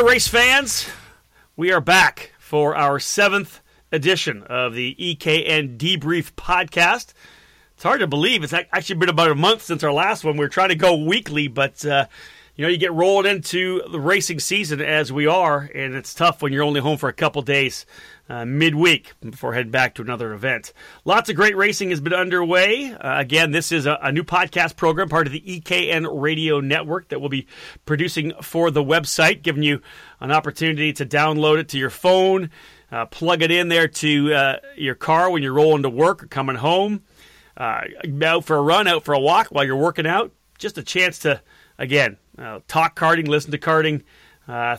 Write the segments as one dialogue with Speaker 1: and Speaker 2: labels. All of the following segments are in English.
Speaker 1: there, race fans. We are back for our seventh edition of the EKN Debrief podcast. It's hard to believe. It's actually been about a month since our last one. We are trying to go weekly, but uh, you know, you get rolled into the racing season as we are, and it's tough when you're only home for a couple days uh, midweek before heading back to another event. Lots of great racing has been underway. Uh, again, this is a, a, new podcast program, part of the EKN Radio Network that we'll be producing for the website, giving you an opportunity to download it to your phone, uh, plug it in there to uh, your car when you're rolling to work or coming home, uh, out for a run, out for a walk while you're working out. Just a chance to, again, uh, talk karting, listen to karting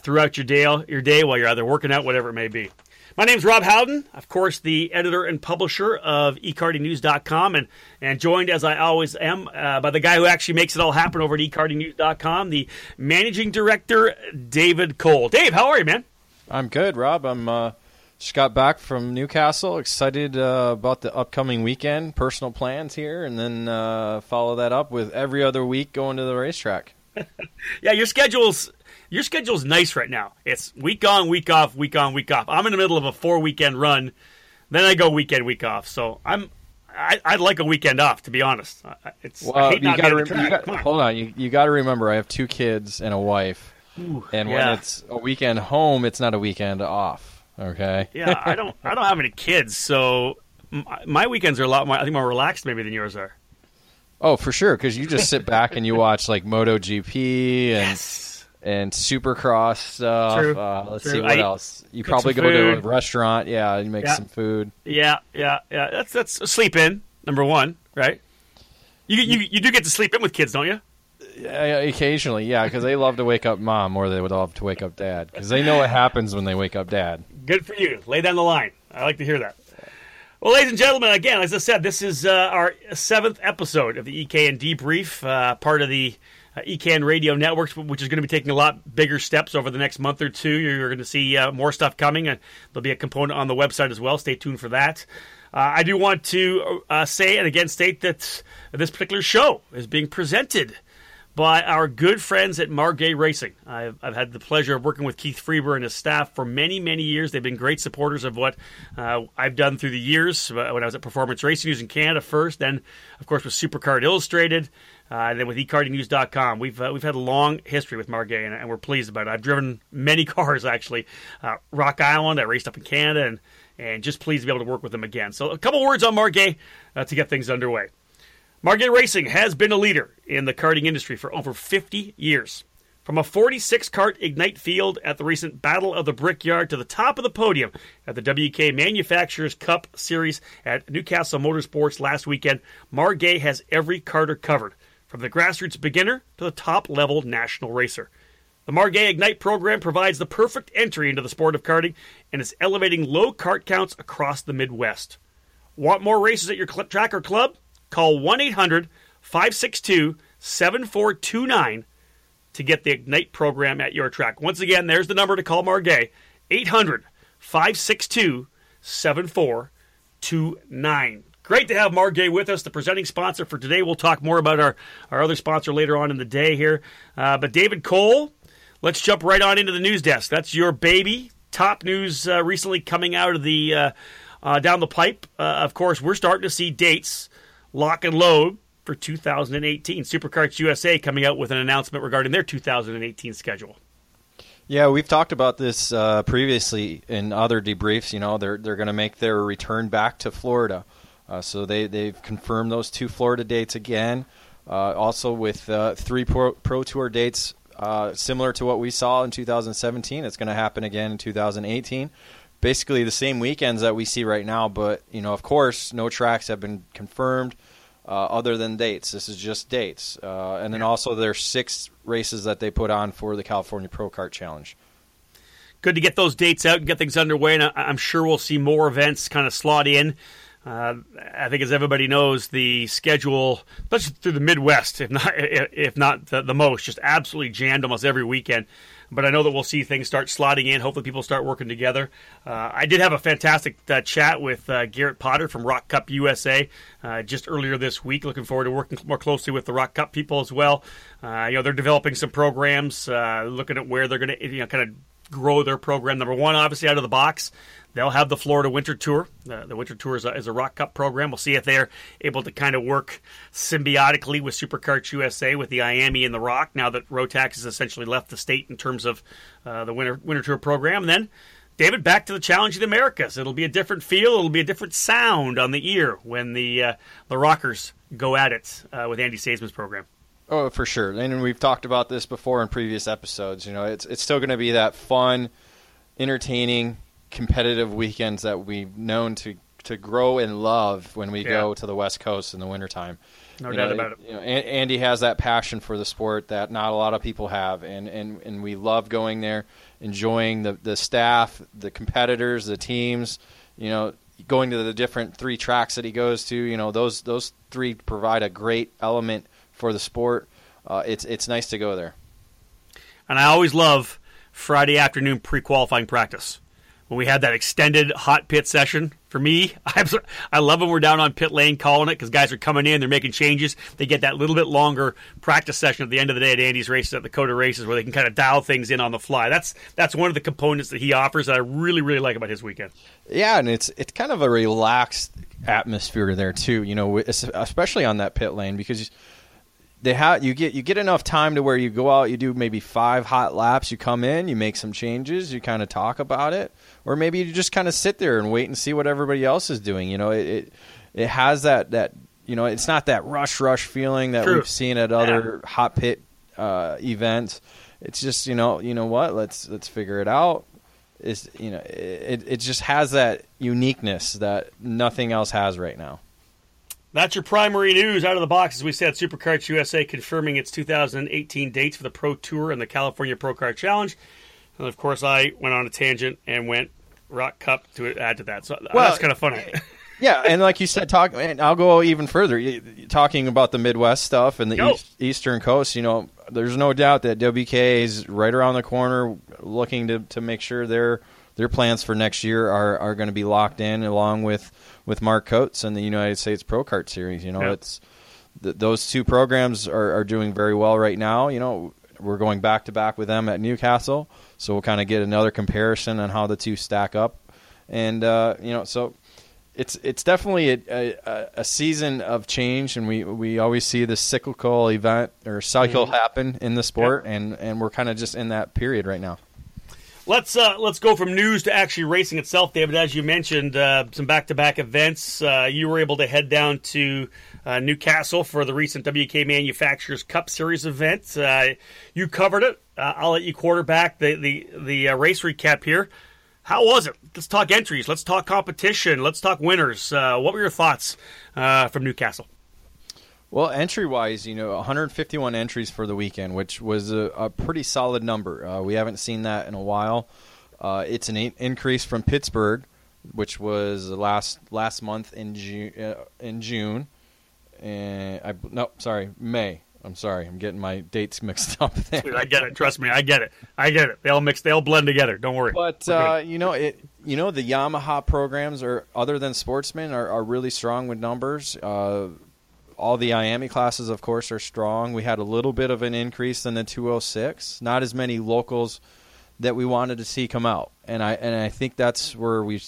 Speaker 1: throughout your day, your day while you're either working out, whatever it may be. My name is Rob Howden, of course, the editor and publisher of ekartingnews.com, and, and joined, as I always am, uh, by the guy who actually makes it all happen over at ekartingnews.com, the managing director, David Cole. Dave, how are you, man?
Speaker 2: I'm good, Rob. I'm uh, just got back from Newcastle, excited uh, about the upcoming weekend, personal plans here, and then uh, follow that up with every other week going to the racetrack.
Speaker 1: yeah, your schedule's your schedule's nice right now. It's week on, week off, week on, week off. I'm in the middle of a four weekend run, then I go weekend, week off. So I'm I, would like a weekend off, to be honest. It's well, you
Speaker 2: got to hold on. You you got to remember, I have two kids and a wife, Ooh, and yeah. when it's a weekend home, it's not a weekend off. Okay.
Speaker 1: yeah, I don't I don't have any kids, so my, my weekends are a lot more. I think more relaxed maybe than yours are.
Speaker 2: Oh, for sure, because you just sit back and you watch like MotoGP and. Yes and Supercross stuff. True. Uh, let's True. see what I else. You probably go to a restaurant, yeah, and make yeah. some food.
Speaker 1: Yeah, yeah, yeah. That's that's sleep in number one, right? You you you do get to sleep in with kids, don't you?
Speaker 2: Yeah, occasionally, yeah, because they love to wake up mom, or they would love to wake up dad, because they know what happens when they wake up dad.
Speaker 1: Good for you. Lay down the line. I like to hear that. Well, ladies and gentlemen, again, as I said, this is uh, our seventh episode of the EKN Debrief, uh, part of the uh, EKN Radio Networks, which is going to be taking a lot bigger steps over the next month or two. You're going to see uh, more stuff coming, and there'll be a component on the website as well. Stay tuned for that. Uh, I do want to uh, say and again state that this particular show is being presented by our good friends at Margay Racing. I've, I've, had the pleasure of working with Keith Freber and his staff for many, many years. They've been great supporters of what uh, I've done through the years uh, when I was at Performance Racing News in Canada first, then, of course, with SuperKart Illustrated, and then with ekartingnews.com. We've, uh, we've had a long history with Margay, and, and, we're pleased about it. I've driven many cars, actually. Uh, Rock Island, I raced up in Canada, and, and just pleased to be able to work with them again. So, a couple words on Margay uh, to get things underway. Margay Racing has been a leader in the karting industry for over 50 years. From a 46 cart Ignite field at the recent Battle of the Brickyard to the top of the podium at the WK Manufacturers Cup Series at Newcastle Motorsports last weekend, Margay has every carter covered, from the grassroots beginner to the top level national racer. The Margay Ignite program provides the perfect entry into the sport of karting and is elevating low kart counts across the Midwest. Want more races at your track or club? Call 1 800 562 7429 to get the Ignite program at your track. Once again, there's the number to call Margay 800 562 7429. Great to have Margay with us, the presenting sponsor for today. We'll talk more about our, our other sponsor later on in the day here. Uh, but David Cole, let's jump right on into the news desk. That's your baby. Top news uh, recently coming out of the uh, uh down the pipe. Uh, of course, we're starting to see dates lock and load for 2018. Superkarts USA coming out with an announcement regarding their 2018 schedule.
Speaker 2: Yeah, we've talked about this uh, previously in other debriefs. You know, they're they're going to make their return back to Florida, uh, so they they've confirmed those two Florida dates again. Uh, also with uh, three pro, pro, tour dates uh, similar to what we saw in 2017. It's going to happen again in 2018 basically the same weekends that we see right now. But you know, of course, no tracks have been confirmed uh, other than dates. This is just dates, uh, and then also there's six races that they put on for the California Pro Kart Challenge.
Speaker 1: Good to get those dates out and get things underway, and I'm sure we'll see more events kind of slot in. Uh, I think, as everybody knows, the schedule, especially through the Midwest, if not if not the, the most, just absolutely jammed almost every weekend but I know that we'll see things start slotting in. Hopefully, people start working together. Uh, I did have a fantastic uh, chat with uh, Garrett Potter from ROK Cup USA uh, just earlier this week. Looking forward to working more closely with the ROK Cup people as well. Uh, you know, they're developing some programs, looking at where they're going to, you know, kind of grow their program. Number one, obviously out of the box, they'll have the Florida Winter Tour. Uh, the Winter Tour is a, is a ROK Cup program. We'll see if they're able to kind of work symbiotically with SuperKarts USA with the IAME and the ROK, Now that Rotax has essentially left the state in terms of uh, the Winter Winter Tour program, and then. David, back to the Challenge of the Americas. It'll be a different feel. It'll be a different sound on the ear when the uh, the Rockers go at it uh, with Andy Seesemann's program.
Speaker 2: Oh, for sure. And we've talked about this before in previous episodes. You know, it's it's still going to be that fun, entertaining, competitive weekends that we've known to to grow and love when we
Speaker 1: Yeah.
Speaker 2: go to the West Coast in the wintertime.
Speaker 1: No
Speaker 2: You
Speaker 1: doubt
Speaker 2: know,
Speaker 1: about it.
Speaker 2: You know, An- Andy has that passion for the sport that not a lot of people have, and, and, and we love going there, enjoying the, the staff, the competitors, the teams. You know, going to the different three tracks that he goes to. You know, those those three provide a great element for the sport. Uh, it's it's nice to go there.
Speaker 1: And I always love Friday afternoon pre qualifying practice. When we had that extended hot pit session, for me, I, I love when we're down on pit lane calling it because guys are coming in, they're making changes. They get that little bit longer practice session at the end of the day at Andy's races, at the Coda races, where they can kind of dial things in on the fly. That's that's one of the components that he offers that I really, really like about his weekend.
Speaker 2: Yeah, and it's it's kind of a relaxed atmosphere there too. You know, especially on that pit lane because they have you get you get enough time to where you go out, you do maybe five hot laps, you come in, you make some changes, you kind of talk about it, or maybe you just kind of sit there and wait and see what everybody else is doing. You know, it it, it has that that you know it's not that rush rush feeling that
Speaker 1: True.
Speaker 2: we've seen at other hot pit uh, events. It's just you know you know what let's let's figure it out is you know it it just has that uniqueness that nothing else has right now.
Speaker 1: That's your primary news out of the box. As we said, SuperKarts USA confirming its 2018 dates for the Pro Tour and the California Pro Kart Challenge. And of course, I went on a tangent and went ROK Cup to add to that. So uh,
Speaker 2: Well,
Speaker 1: that's kind of funny.
Speaker 2: Eh, yeah, and like you said, talk. And I'll go even further. Talking about the Midwest stuff and the east, Eastern Coast, you know, there's no doubt that WK is right around the corner, looking to, to make sure their their plans for next year are, are going to be locked in, along with with Mark Coates and the United States Pro Kart Series. You know,
Speaker 1: Yeah.
Speaker 2: it's th- those two programs are, are doing very well right now. You know, we're going back to back with them at Newcastle, so we'll kind of get another comparison on how the two stack up, and uh, you know, so it's it's definitely a, a, a season of change, and we we always see this cyclical event or cycle happen in the sport, and and we're kind of just in that period right now.
Speaker 1: Let's uh, let's go from news to actually racing itself, David. As you mentioned, uh, some back-to-back events. Uh, you were able to head down to uh, Newcastle for the recent WK Manufacturers Cup Series event. Uh, you covered it. Uh, I'll let you quarterback the the the race recap here. How was it? Let's talk entries. Let's talk competition. Let's talk winners. What were your thoughts from Newcastle?
Speaker 2: Well, entry wise, you know, 151 entries for the weekend, which was a, a pretty solid number. Uh, we haven't seen that in a while. Uh, it's an in- increase from Pittsburgh, which was last last month in June. Uh, in June, and I no, sorry, May. I'm sorry, I'm getting my dates mixed up there.
Speaker 1: I get it. Trust me, I get it. I get it. They all mix. They all blend together. Don't worry.
Speaker 2: But uh, you know, it you know the Yamaha programs are other than Sportsman are, are really strong with numbers. Uh, all the IAME classes, of course, are strong. We had a little bit of an increase in the 206. Not as many locals that we wanted to see come out, and I and I think that's where we,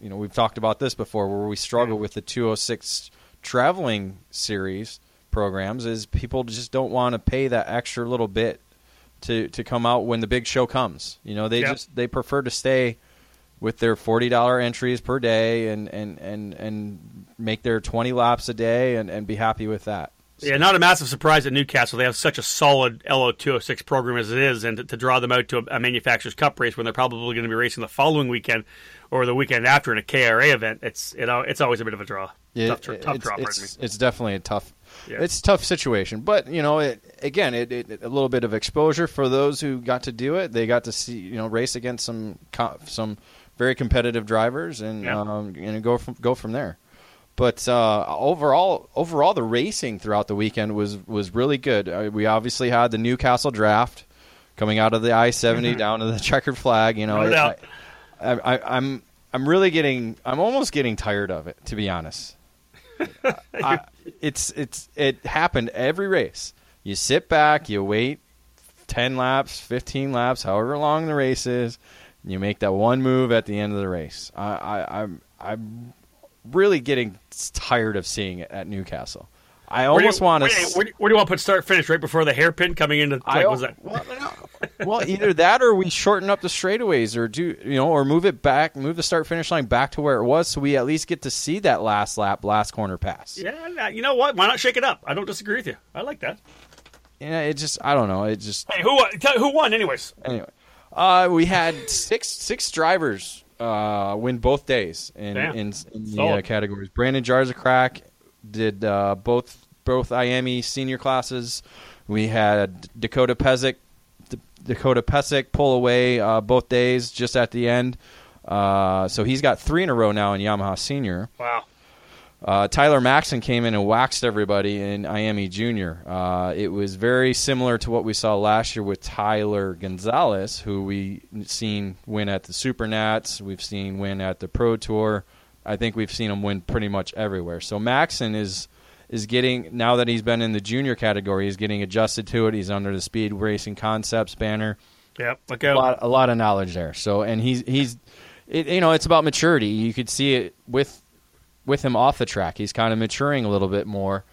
Speaker 2: you know, we've talked about this before, where we struggle with the 206 traveling series programs is people just don't want to pay that extra little bit to to come out when the big show comes. You know, they
Speaker 1: Yep.
Speaker 2: just they prefer to stay with their forty dollar entries per day and, and, and, and make their twenty laps a day and, and be happy with that.
Speaker 1: Yeah, not a massive surprise at Newcastle. They have such a solid LO206 program as it is, and to, to draw them out to a, a Manufacturers Cup race when they're probably going to be racing the following weekend or the weekend after in a KRA event, it's it, it's always a bit of a draw.
Speaker 2: It-
Speaker 1: tough, tr- tough
Speaker 2: it's,
Speaker 1: draw, pardon
Speaker 2: it's,
Speaker 1: me.
Speaker 2: it's definitely a tough,
Speaker 1: Yeah.
Speaker 2: it's a tough situation. But you know, it, again, it, it, a little bit of exposure for those who got to do it. They got to see you know race against some co- some very competitive drivers and
Speaker 1: Yeah.
Speaker 2: um, and go from go from there. But uh, overall, overall, the racing throughout the weekend was was really good. Uh, we obviously had the Newcastle draft coming out of the I 70 down to the checkered flag. You know,
Speaker 1: No.
Speaker 2: I, I, I'm I'm really getting I'm almost getting tired of it to be honest. I, it's it's it happened every race. You sit back, you wait 10 laps, 15 laps, however long the race is. You make that one move at the end of the race. I, I, I'm I'm really getting tired of seeing it at Newcastle. I almost want to.
Speaker 1: Where, do you- where do you want to put start finish right before the hairpin coming into?
Speaker 2: I
Speaker 1: Like, was that?
Speaker 2: well, well, either that or we shorten up the straightaways, or do you know, or move it back, move the start finish line back to where it was, so we at least get to see that last lap, last corner pass.
Speaker 1: Yeah, you know what? Why not shake it up? I don't disagree with you. I like that.
Speaker 2: Yeah, it just I don't know, it just
Speaker 1: Hey, who won? Tell, who won? Anyways,
Speaker 2: anyway. Uh, we had six six drivers uh, win both days in in, in the uh, categories. Brandon Jarsocrak did uh, both both IAME senior classes. We had Dakota Pesic, D- Dakota Pesic pull away uh, both days just at the end. Uh, so he's got three in a row now in Yamaha Senior.
Speaker 1: wow.
Speaker 2: Uh, Tyler Maxson came in and waxed everybody in IAME Junior. Uh, it was very similar to what we saw last year with Tyler Gonzalez, who we've seen win at the Supernats. We've seen win at the Pro Tour. I think we've seen him win pretty much everywhere. So Maxson is is getting now that he's been in the junior category, he's getting adjusted to it. He's under the Speed Racing Concepts banner
Speaker 1: Yep. Look
Speaker 2: a lot, a lot of knowledge there. So, and he's he's, it, you know, it's about maturity. You could see it with with him off the track. He's kind of maturing a little bit more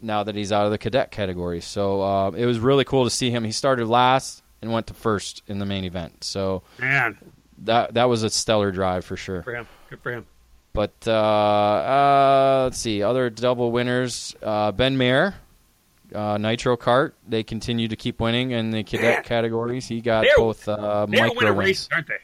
Speaker 2: now that he's out of the cadet category. So uh, it was really cool to see him. He started last and went to first in the main event. So
Speaker 1: Man,
Speaker 2: that that was a stellar drive for sure.
Speaker 1: for him. Good for him.
Speaker 2: But uh, uh, let's see, other double winners. Uh, ben Mayer, uh, Nitro Kart. They continue to keep winning in the cadet
Speaker 1: Man.
Speaker 2: categories. He got
Speaker 1: They're-
Speaker 2: both uh, micro wins.
Speaker 1: races, aren't they?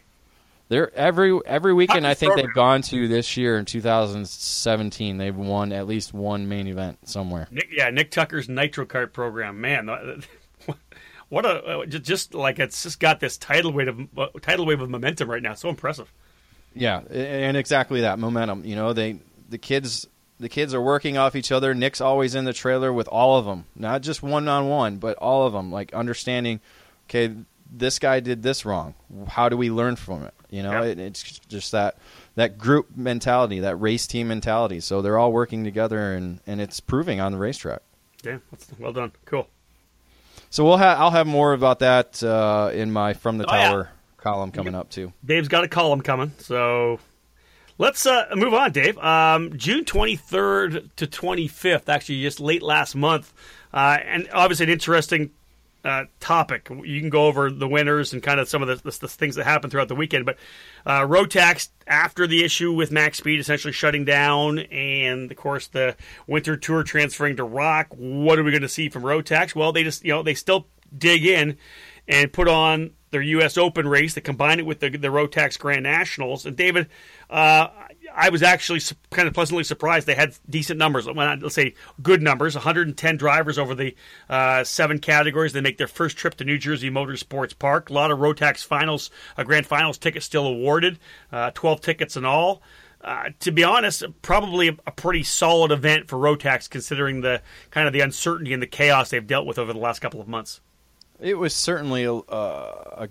Speaker 2: They're every every weekend. I think they've gone to this year in 2017. They've won at least one main event somewhere.
Speaker 1: Nick, yeah, Nick Tucker's Nitro Kart program. Man, what a uh, just like it's just got this tidal wave of uh, tidal wave of momentum right now. So impressive.
Speaker 2: Yeah, and exactly that momentum. You know, they the kids the kids are working off each other. Nick's always in the trailer with all of them, not just one on one, but all of them. Like understanding, okay, this guy did this wrong. How do we learn from it? You know,
Speaker 1: Yeah.
Speaker 2: it, it's just that that group mentality, that race team mentality. So they're all working together, and and it's proving on the racetrack.
Speaker 1: Yeah, well done. Cool.
Speaker 2: So we'll have I'll have more about that uh, in my from the
Speaker 1: Oh, yeah.
Speaker 2: tower column coming up too.
Speaker 1: Dave's got a column coming, so let's uh, move on, Dave. Um, June 23rd to 25th, actually, just late last month, uh, and obviously an interesting uh, topic. You can go over the winners and kind of some of the, the, the things that happened throughout the weekend, but uh, Rotax, after the issue with Max Speed essentially shutting down, and of course the Winter Tour transferring to ROK, what are we going to see from Rotax? Well, they just you know they still dig in and put on their U.S. Open race. They combine it with the, the Rotax Grand Nationals. And David, uh, I was actually kind of pleasantly surprised they had decent numbers. Well, let's say good numbers. 110 drivers over the uh, seven categories. They make their first trip to New Jersey Motorsports Park. A lot of Rotax finals, uh, Grand Finals tickets still awarded. Uh, 12 tickets in all. Uh, to be honest, probably a, a pretty solid event for Rotax, considering the kind of the uncertainty and the chaos they've dealt with over the last couple of months.
Speaker 2: It was certainly a, a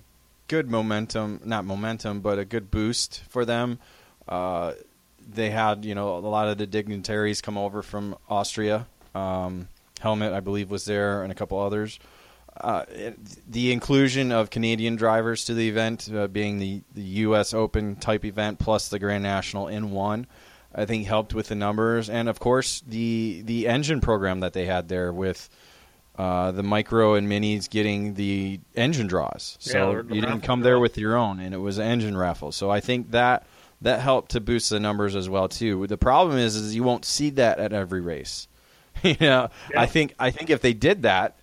Speaker 2: good momentum, not momentum, but a good boost for them. Uh, they had, you know, a lot of the dignitaries come over from Austria. Um, Helmut, I believe, was there, and a couple others. Uh, it- the inclusion of Canadian drivers to the event, uh, being the, the U.S. Open type event plus the Grand National in one, I think helped with the numbers, and of course the the engine program that they had there with uh, the micro and minis getting the engine draws. So
Speaker 1: the
Speaker 2: you didn't come there with your own, and it was an engine raffle. So I think that that helped to boost the numbers as well too. The problem is, is you won't see that at every race. you know,
Speaker 1: Yeah.
Speaker 2: I think I think if they did that,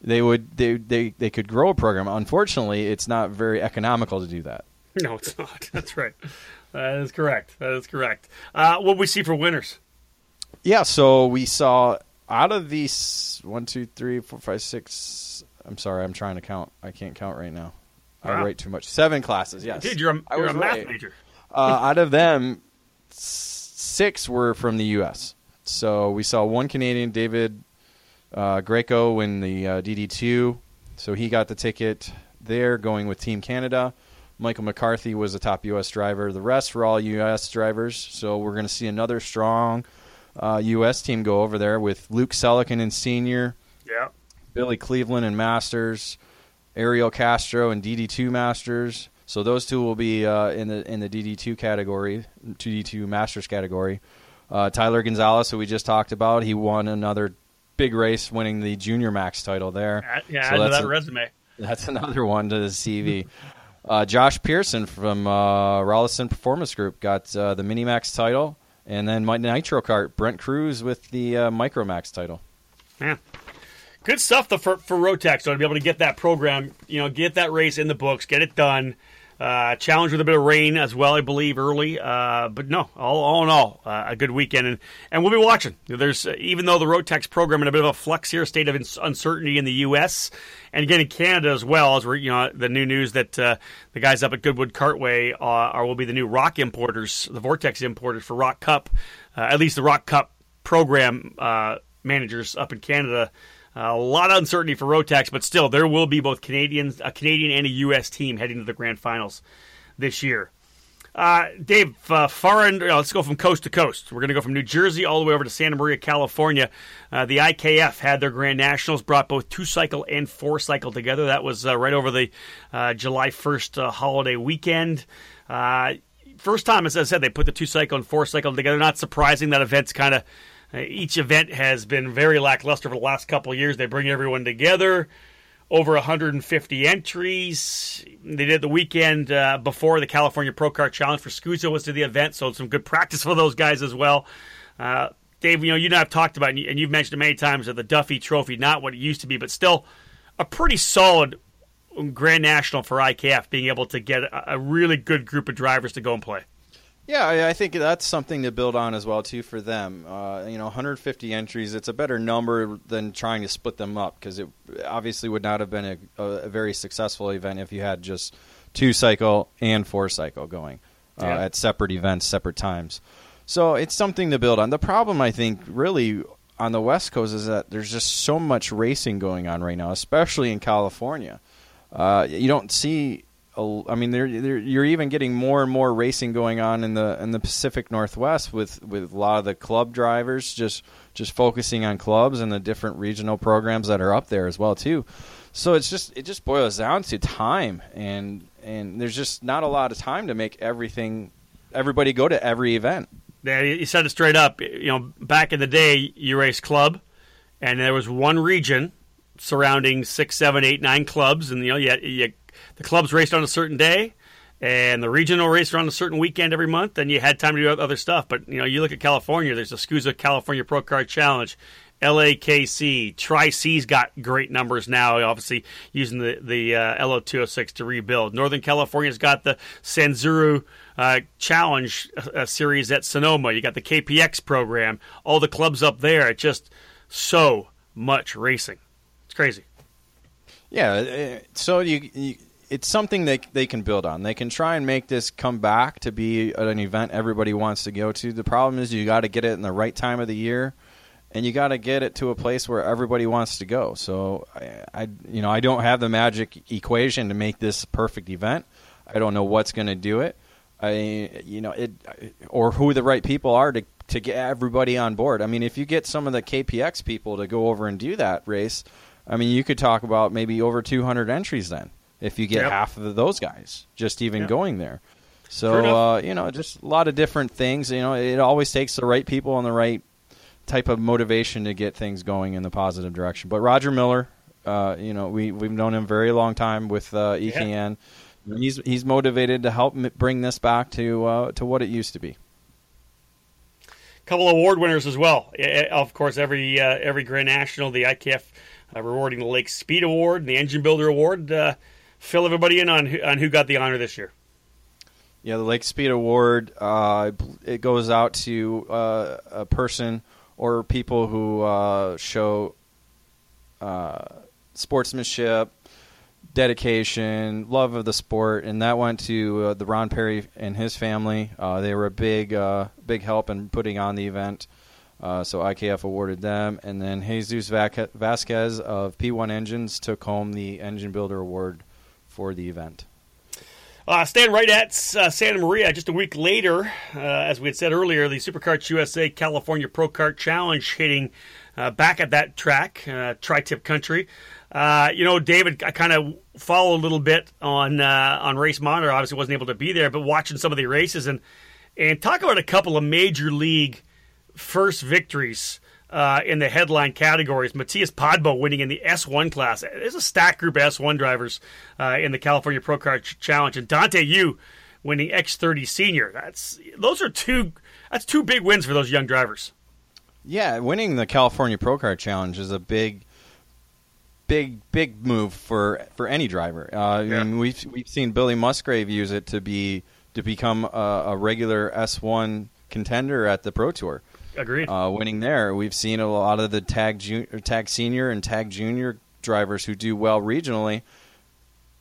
Speaker 2: they would they, they they could grow a program. Unfortunately, it's not very economical to do that.
Speaker 1: No, it's not. That's right. That is correct. That is correct. Uh, what we see for winners?
Speaker 2: Yeah, so we saw out of these one, two, three, four, five, six. I'm sorry, I'm trying to count. I can't count right now. I write too much. Seven classes. Yes,
Speaker 1: Dude, you're a, you're a math
Speaker 2: right.
Speaker 1: major.
Speaker 2: Uh, out of them, six were from the U.S. So we saw one Canadian, David uh, Greco, win the uh, DD2. So he got the ticket there, going with Team Canada. Michael McCarthy was the top U.S. driver. The rest were all U.S. drivers. So we're going to see another strong uh, U.S. team go over there with Luke Selliken in senior,
Speaker 1: Yeah.
Speaker 2: Billy Cleveland in Masters, Ariel Castro and DD2 Masters. So those two will be uh, in the in the DD2 category, DD2 Masters category. Uh, Tyler Gonzalez, who we just talked about, he won another big race, winning the Junior Max title there.
Speaker 1: Yeah, so add that a, resume.
Speaker 2: That's another one to the CV. Uh, Josh Pearson from uh, Rollison Performance Group got uh, the Minimax title, and then my Nitro Kart, Brent Crews with the uh, Micromax title.
Speaker 1: Yeah, good stuff for for Rotax. So to be able to get that program, you know, get that race in the books, get it done. Uh, challenge with a bit of rain as well, I believe, early. Uh, but no, all, all in all, uh, a good weekend, and, and we'll be watching. There's uh, even though the Rotax program in a bit of a flux here, state of uncertainty in the U.S. and again in Canada as well, as we're you know the new news that uh, the guys up at Goodwood Kartway uh, are will be the new ROK importers, the Vortex importers for ROK Cup, at least the ROK Cup program managers up in Canada a lot of uncertainty for Rotax, but still, there will be both Canadians, a Canadian and a U.S. team heading to the grand finals this year. Uh, Dave, uh, far end, uh, let's go from coast to coast. We're going to go from New Jersey all the way over to Santa Maria, California. Uh, the IKF had their Grand Nationals, brought both two cycle and four cycle together. That was uh, right over the uh, July 1st holiday weekend. first time, as I said, they put the two cycle and four cycle together. Not surprising that event's kind of each event has been very lackluster for the last couple years. They bring everyone together. Over 150 entries. They did the weekend uh, before the California Pro Kart Challenge for SKUSA was to the event, so some good practice for those guys as well. Uh, Dave, you know, you and I have talked about, and you've mentioned it many times, that the Duffy Trophy, not what it used to be, but still a pretty solid Grand National for IKF, being able to get a really good group of drivers to go and play.
Speaker 2: Yeah, I think that's something to build on as well too for them. Uh, you know, 150 entries. It's a better number than trying to split them up because it obviously would not have been a, a, very successful event if you had just two cycle and four cycle going uh, yeah. at separate events, separate times. So it's something to build on. The problem, I think, really on the West Coast is that there's just so much racing going on right now, especially in California. Uh, you don't see I mean, they're, they're, you're even getting more and more racing going on in the in the Pacific Northwest with, with a lot of the club drivers just just focusing on clubs and the different regional programs that are up there as well too. So it's just it just boils down to time and and there's just not a lot of time to make everything everybody go to every event.
Speaker 1: Yeah, you said it straight up. You know, back in the day, you raced club, and there was one region surrounding six, seven, eight, nine clubs, and you know, you, you the clubs raced on a certain day and the regional race on a certain weekend every month, and you had time to do other stuff. But you know, you look at California. There's the SKUSA California Pro Kart Challenge, LAKC, Tri C's got great numbers now. Obviously, using the the uh, LO206 to rebuild. Northern California's got the Sanzuru uh, Challenge uh, series at Sonoma. You got the KPX program. All the clubs up there. It's just so much racing. It's crazy.
Speaker 2: Yeah. Uh, so you, you it's something they they can build on. They can try and make this come back to be an event everybody wants to go to. The problem is you got to get it in the right time of the year, and you got to get it to a place where everybody wants to go. So I, I, you know I don't have the magic equation to make this perfect event. I don't know what's going to do it. I you know it or who the right people are to to get everybody on board. I mean, if you get some of the KPX people to go over and do that race, I mean, you could talk about maybe over 200 entries then if you get yep. half of those guys just even yep. going there. So uh, you know, just a lot of different things. You know, it always takes the right people and the right type of motivation to get things going in the positive direction. But Roger Miller, uh, you know, we we've known him very long time with uh, EKN. Yeah. He's he's motivated to help bring this back to uh, to what it used to be.
Speaker 1: Couple of award winners as well. Of course, every uh, every Grand National, the IKF uh, rewarding the Lake Speed Award and the Engine Builder Award. Uh, fill everybody in on who, on who got the honor this year.
Speaker 2: Yeah, the Lake Speed Award uh, it goes out to uh, a person or people who uh, show uh, sportsmanship, dedication, love of the sport, and that went to uh, the Ron Perry and his family. Uh, they were a big big help in putting on the event. So IKF awarded them, and then Jesus Vasquez of P1 Engines took home the Engine Builder Award for the event.
Speaker 1: Uh, stand right at uh, Santa Maria just a week later, uh, as we had said earlier, the SuperKarts USA California Pro Kart Challenge hitting uh, back at that track, uh, Tri Tip Country. Uh, you know, David, I kind of follow a little bit on uh, on Race Monitor. Obviously, wasn't able to be there, but watching some of the races and and talk about a couple of major league first victories uh, in the headline categories. Matthias Podbo winning in the S1 class. There's a stack group of S1 drivers uh, in the California Pro Kart Challenge, and Dante Yu winning X30 Senior. That's those are two. That's two big wins for those young drivers.
Speaker 2: Yeah, winning the California Pro Kart Challenge is a big, big, big move for for any driver. Uh, yeah. I mean, we've we've seen Billy Musgrave use it to be to become a, a regular S1 contender at the Pro Tour.
Speaker 1: Agreed.
Speaker 2: Uh, winning there, we've seen a lot of the tag junior, tag senior and tag junior drivers who do well regionally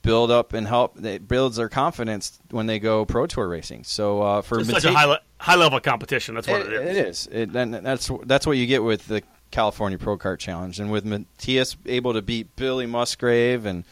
Speaker 2: build up and help. It builds their confidence when they go pro tour racing. So uh, for
Speaker 1: it's such a high, le- high level competition, that's what it,
Speaker 2: it is. It is. It, and that's that's what you get with the California Pro Kart Challenge, and with Matthias able to beat Billy Musgrave and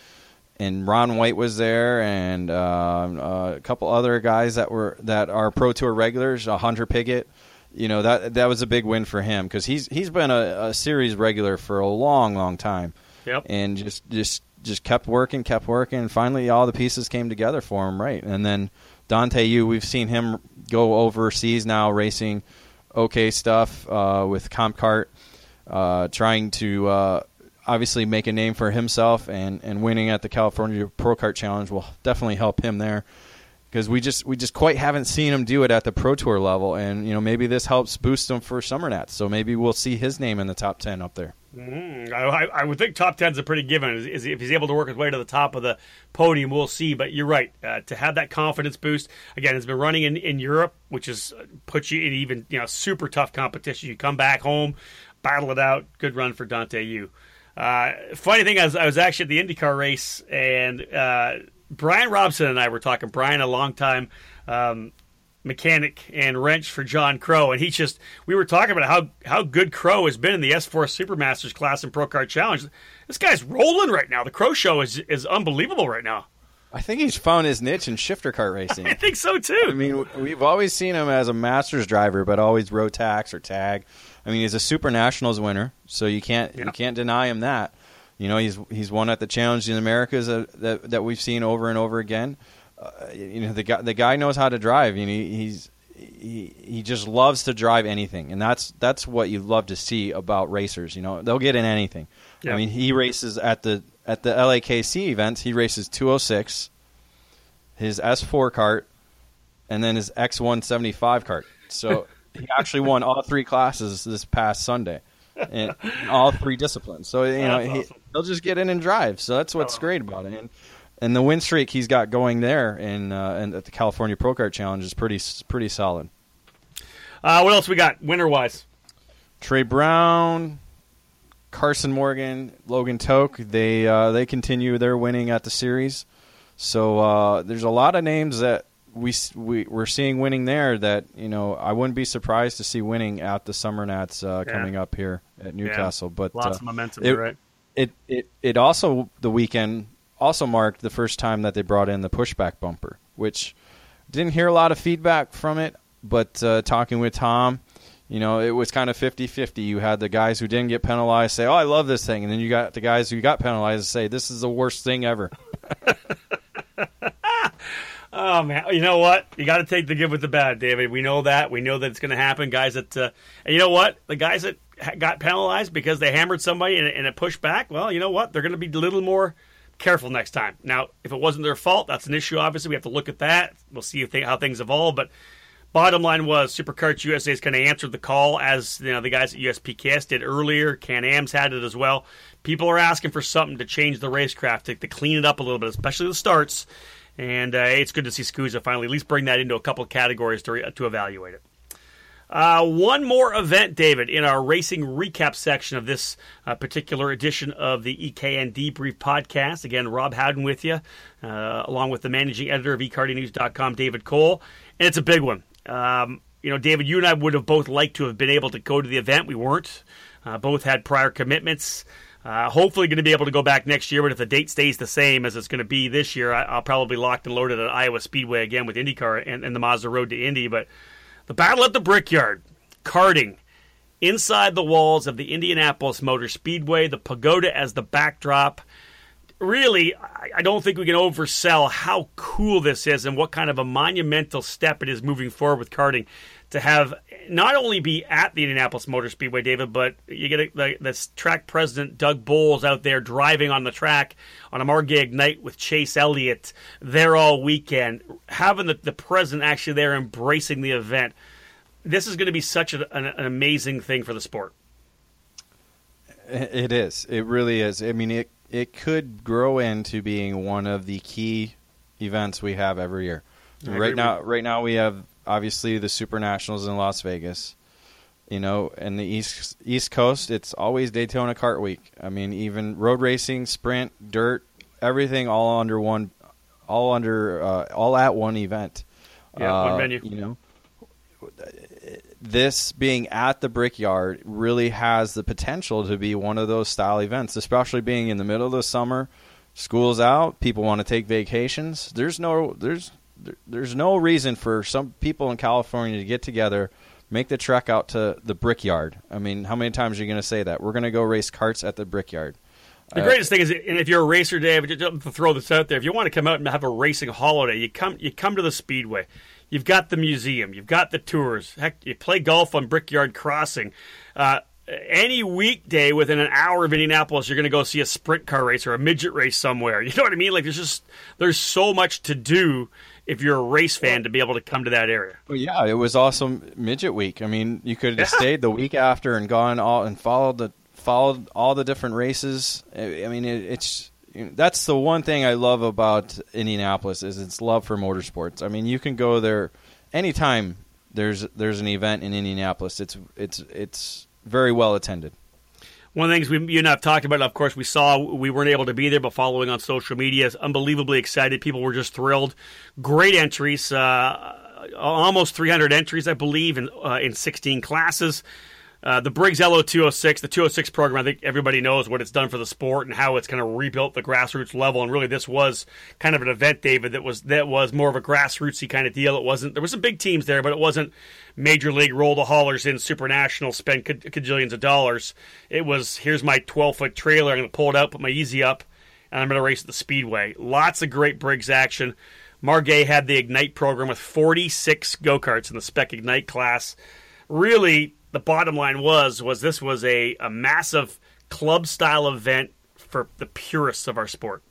Speaker 2: and Ron White was there, and uh, uh, a couple other guys that were that are pro tour regulars, uh, Hunter Piggott. You know that that was a big win for him because he's he's been a, a series regular for a long, long time.
Speaker 1: Yep.
Speaker 2: And just just just kept working, kept working, and finally all the pieces came together for him, right? And then Dante Yu, we've seen him go overseas now racing okay stuff uh, with CompKart, uh, trying to uh, obviously make a name for himself, and, and winning at the California Pro Kart Challenge will definitely help him there. Because we just we just quite haven't seen him do it at the Pro Tour level, and you know maybe this helps boost him for Summer Nats. So maybe we'll see his name in the top ten up there.
Speaker 1: Mm, I, I, would think top ten's a pretty given. Is, is if he's able to work his way to the top of the podium, we'll see. But you're right. Uh, to have that confidence boost again, it's been running in, in Europe, which is uh, puts you in even you know super tough competition. You come back home, battle it out. Good run for Dante Yu Uh, funny thing, I was, I was actually at the IndyCar race, and uh, Brian Robson and I were talking. Brian, a long time um, mechanic and wrench for John Crow, and he just we were talking about how how good Crow has been in the S4 Supermasters class and Pro Kart Challenge. This guy's rolling right now. The Crow Show is is unbelievable right now.
Speaker 2: I think he's found his niche in shifter kart racing.
Speaker 1: I think so too.
Speaker 2: I mean, we've always seen him as a Masters driver, but always Rotax or tag. I mean, he's a Super Nationals winner, so you can't you can't deny him that. You know, he's he's won at the Challenge in Americas uh, that that we've seen over and over again uh, you know the guy the guy knows how to drive. You know he's he he just loves to drive anything, and that's that's what you love to see about racers. You know they'll get in anything. Yeah. I mean he races at the at the LAKC events. He races 206, his S4 cart, and then his X175 cart. So he actually won all three classes this past Sunday. In all three disciplines. So you know he, will just get in and drive. So that's what's oh. great about it. And and the win streak he's got going there in, uh, in at the California Pro Kart Challenge is pretty pretty solid.
Speaker 1: Uh, what else we got winner wise?
Speaker 2: Trey Brown, Carson Morgan, Logan Toke. They uh, they continue their winning at the series. So uh, there's a lot of names that we we we're seeing winning there. That you know I wouldn't be surprised to see winning at the Summer Nats uh, yeah. coming up here at Newcastle. Yeah. But
Speaker 1: lots
Speaker 2: uh,
Speaker 1: of momentum,
Speaker 2: it,
Speaker 1: right?
Speaker 2: It it it also the weekend also marked the first time that they brought in the pushback bumper, which didn't hear a lot of feedback from it, but uh, talking with Tom, you know, it was kind of 50 50. You had the guys who didn't get penalized say, Oh, I love this thing. And then you got the guys who got penalized say, This is the worst thing ever.
Speaker 1: oh, man. You know what? You got to take the good with the bad, David. We know that. We know that it's going to happen. Guys that, uh, and you know what? The guys that got penalized because they hammered somebody and, and it pushed back, well, you know what? They're going to be a little more careful next time. Now, if it wasn't their fault, that's an issue. Obviously, we have to look at that. We'll see they, how things evolve. But bottom line was Superkarts USA has kind of answered the call as you know the guys at USPKS did earlier. Can Am's had it as well. People are asking for something to change the racecraft to, to clean it up a little bit, especially the starts. And uh, it's good to see SKUSA finally at least bring that into a couple categories to, to evaluate it. Uh, one more event, David, in our racing recap section of this uh, particular edition of the EKN Debrief podcast. Again, Rob Howden with you, uh, along with the managing editor of eKartingNews.com, David Cole. And it's a big one. Um, you know, David, you and I would have both liked to have been able to go to the event. We weren't. Uh, both had prior commitments. Uh, hopefully, going to be able to go back next year. But if the date stays the same as it's going to be this year, I, will probably be locked and loaded at Iowa Speedway again with IndyCar and, and the Mazda Road to Indy. But the battle at the Brickyard, karting, inside the walls of the Indianapolis Motor Speedway, the pagoda as the backdrop. Really, I don't think we can oversell how cool this is and what kind of a monumental step it is moving forward with karting to have not only be at the Indianapolis Motor Speedway, David, but you get a, the, the track president Doug Boles out there driving on the track on a Margay Ignite with Chase Elliott there all weekend, having the, the president actually there embracing the event. This is going to be such a, an, an amazing thing for the sport.
Speaker 2: It is. It really is. I mean, it it could grow into being one of the key events we have every year. right now, right now we have obviously the Super Nationals in Las Vegas. You know, and the East East Coast, it's always Daytona Kart Week. I mean, even road racing, sprint, dirt, everything all under one, all under, uh, all at one event.
Speaker 1: Yeah, uh, one venue.
Speaker 2: You know, this being at the Brickyard really has the potential to be one of those style events, especially being in the middle of the summer. School's out, people want to take vacations. There's no, there's there's no reason for some people in California to get together, make the trek out to the Brickyard. I mean, how many times are you going to say that? We're going to go race carts at the Brickyard.
Speaker 1: The greatest thing is, and if you're a racer, Dave, just to throw this out there, if you want to come out and have a racing holiday, you come you come to the Speedway. You've got the museum, you've got the tours. Heck, you play golf on Brickyard Crossing. Uh, any weekday within an hour of Indianapolis, you're going to go see a sprint car race or a midget race somewhere. You know what I mean? Like there's just there's so much to do if you're a race fan to be able to come to that area.
Speaker 2: Well, yeah, it was awesome midget week. I mean, you could have yeah. stayed the week after and gone all and followed the followed all the different races. I mean, it, it's you know, that's the one thing I love about Indianapolis is its love for motorsports. I mean, you can go there anytime there's there's an event in Indianapolis. It's it's it's very well attended.
Speaker 1: One of the things we, you and I have talked about, of course, we saw we weren't able to be there, but following on social media, is unbelievably excited. People were just thrilled. Great entries, uh, almost 300 entries, I believe, in uh, in 16 classes. Uh, the Briggs LO 206, the 206 program, I think everybody knows what it's done for the sport and how it's kind of rebuilt the grassroots level. And really, this was kind of an event, David, that was that was more of a grassrootsy kind of deal. It wasn't there were some big teams there, but it wasn't major league roll the haulers in super national spend cajillions of dollars. It was here's my 12 foot trailer. I'm going to pull it out, put my EZ-Up, and I'm going to race at the speedway. Lots of great Briggs action. Margay had the Ignite program with 46 go karts in the Spec Ignite class. Really the bottom line was was this was a, a massive club style event for the purists of our sport.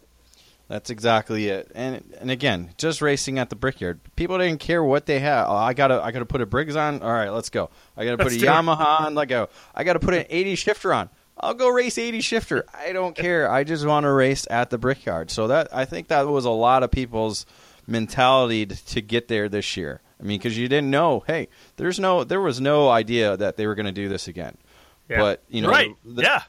Speaker 2: That's exactly it. And and again, just racing at the Brickyard. People didn't care what they had. Oh, I gotta I gotta put a Briggs on. All right, let's go. I gotta put a Yamaha on. Let go. I gotta put an 80 shifter on. I'll go race 80 shifter. I don't care. I just want to race at the Brickyard. So that I think that was a lot of people's mentality to, to get there this year. I mean, because you didn't know. Hey, there's no, there was no idea that they were going to do this again. Yeah. But you know,
Speaker 1: right? The, yeah.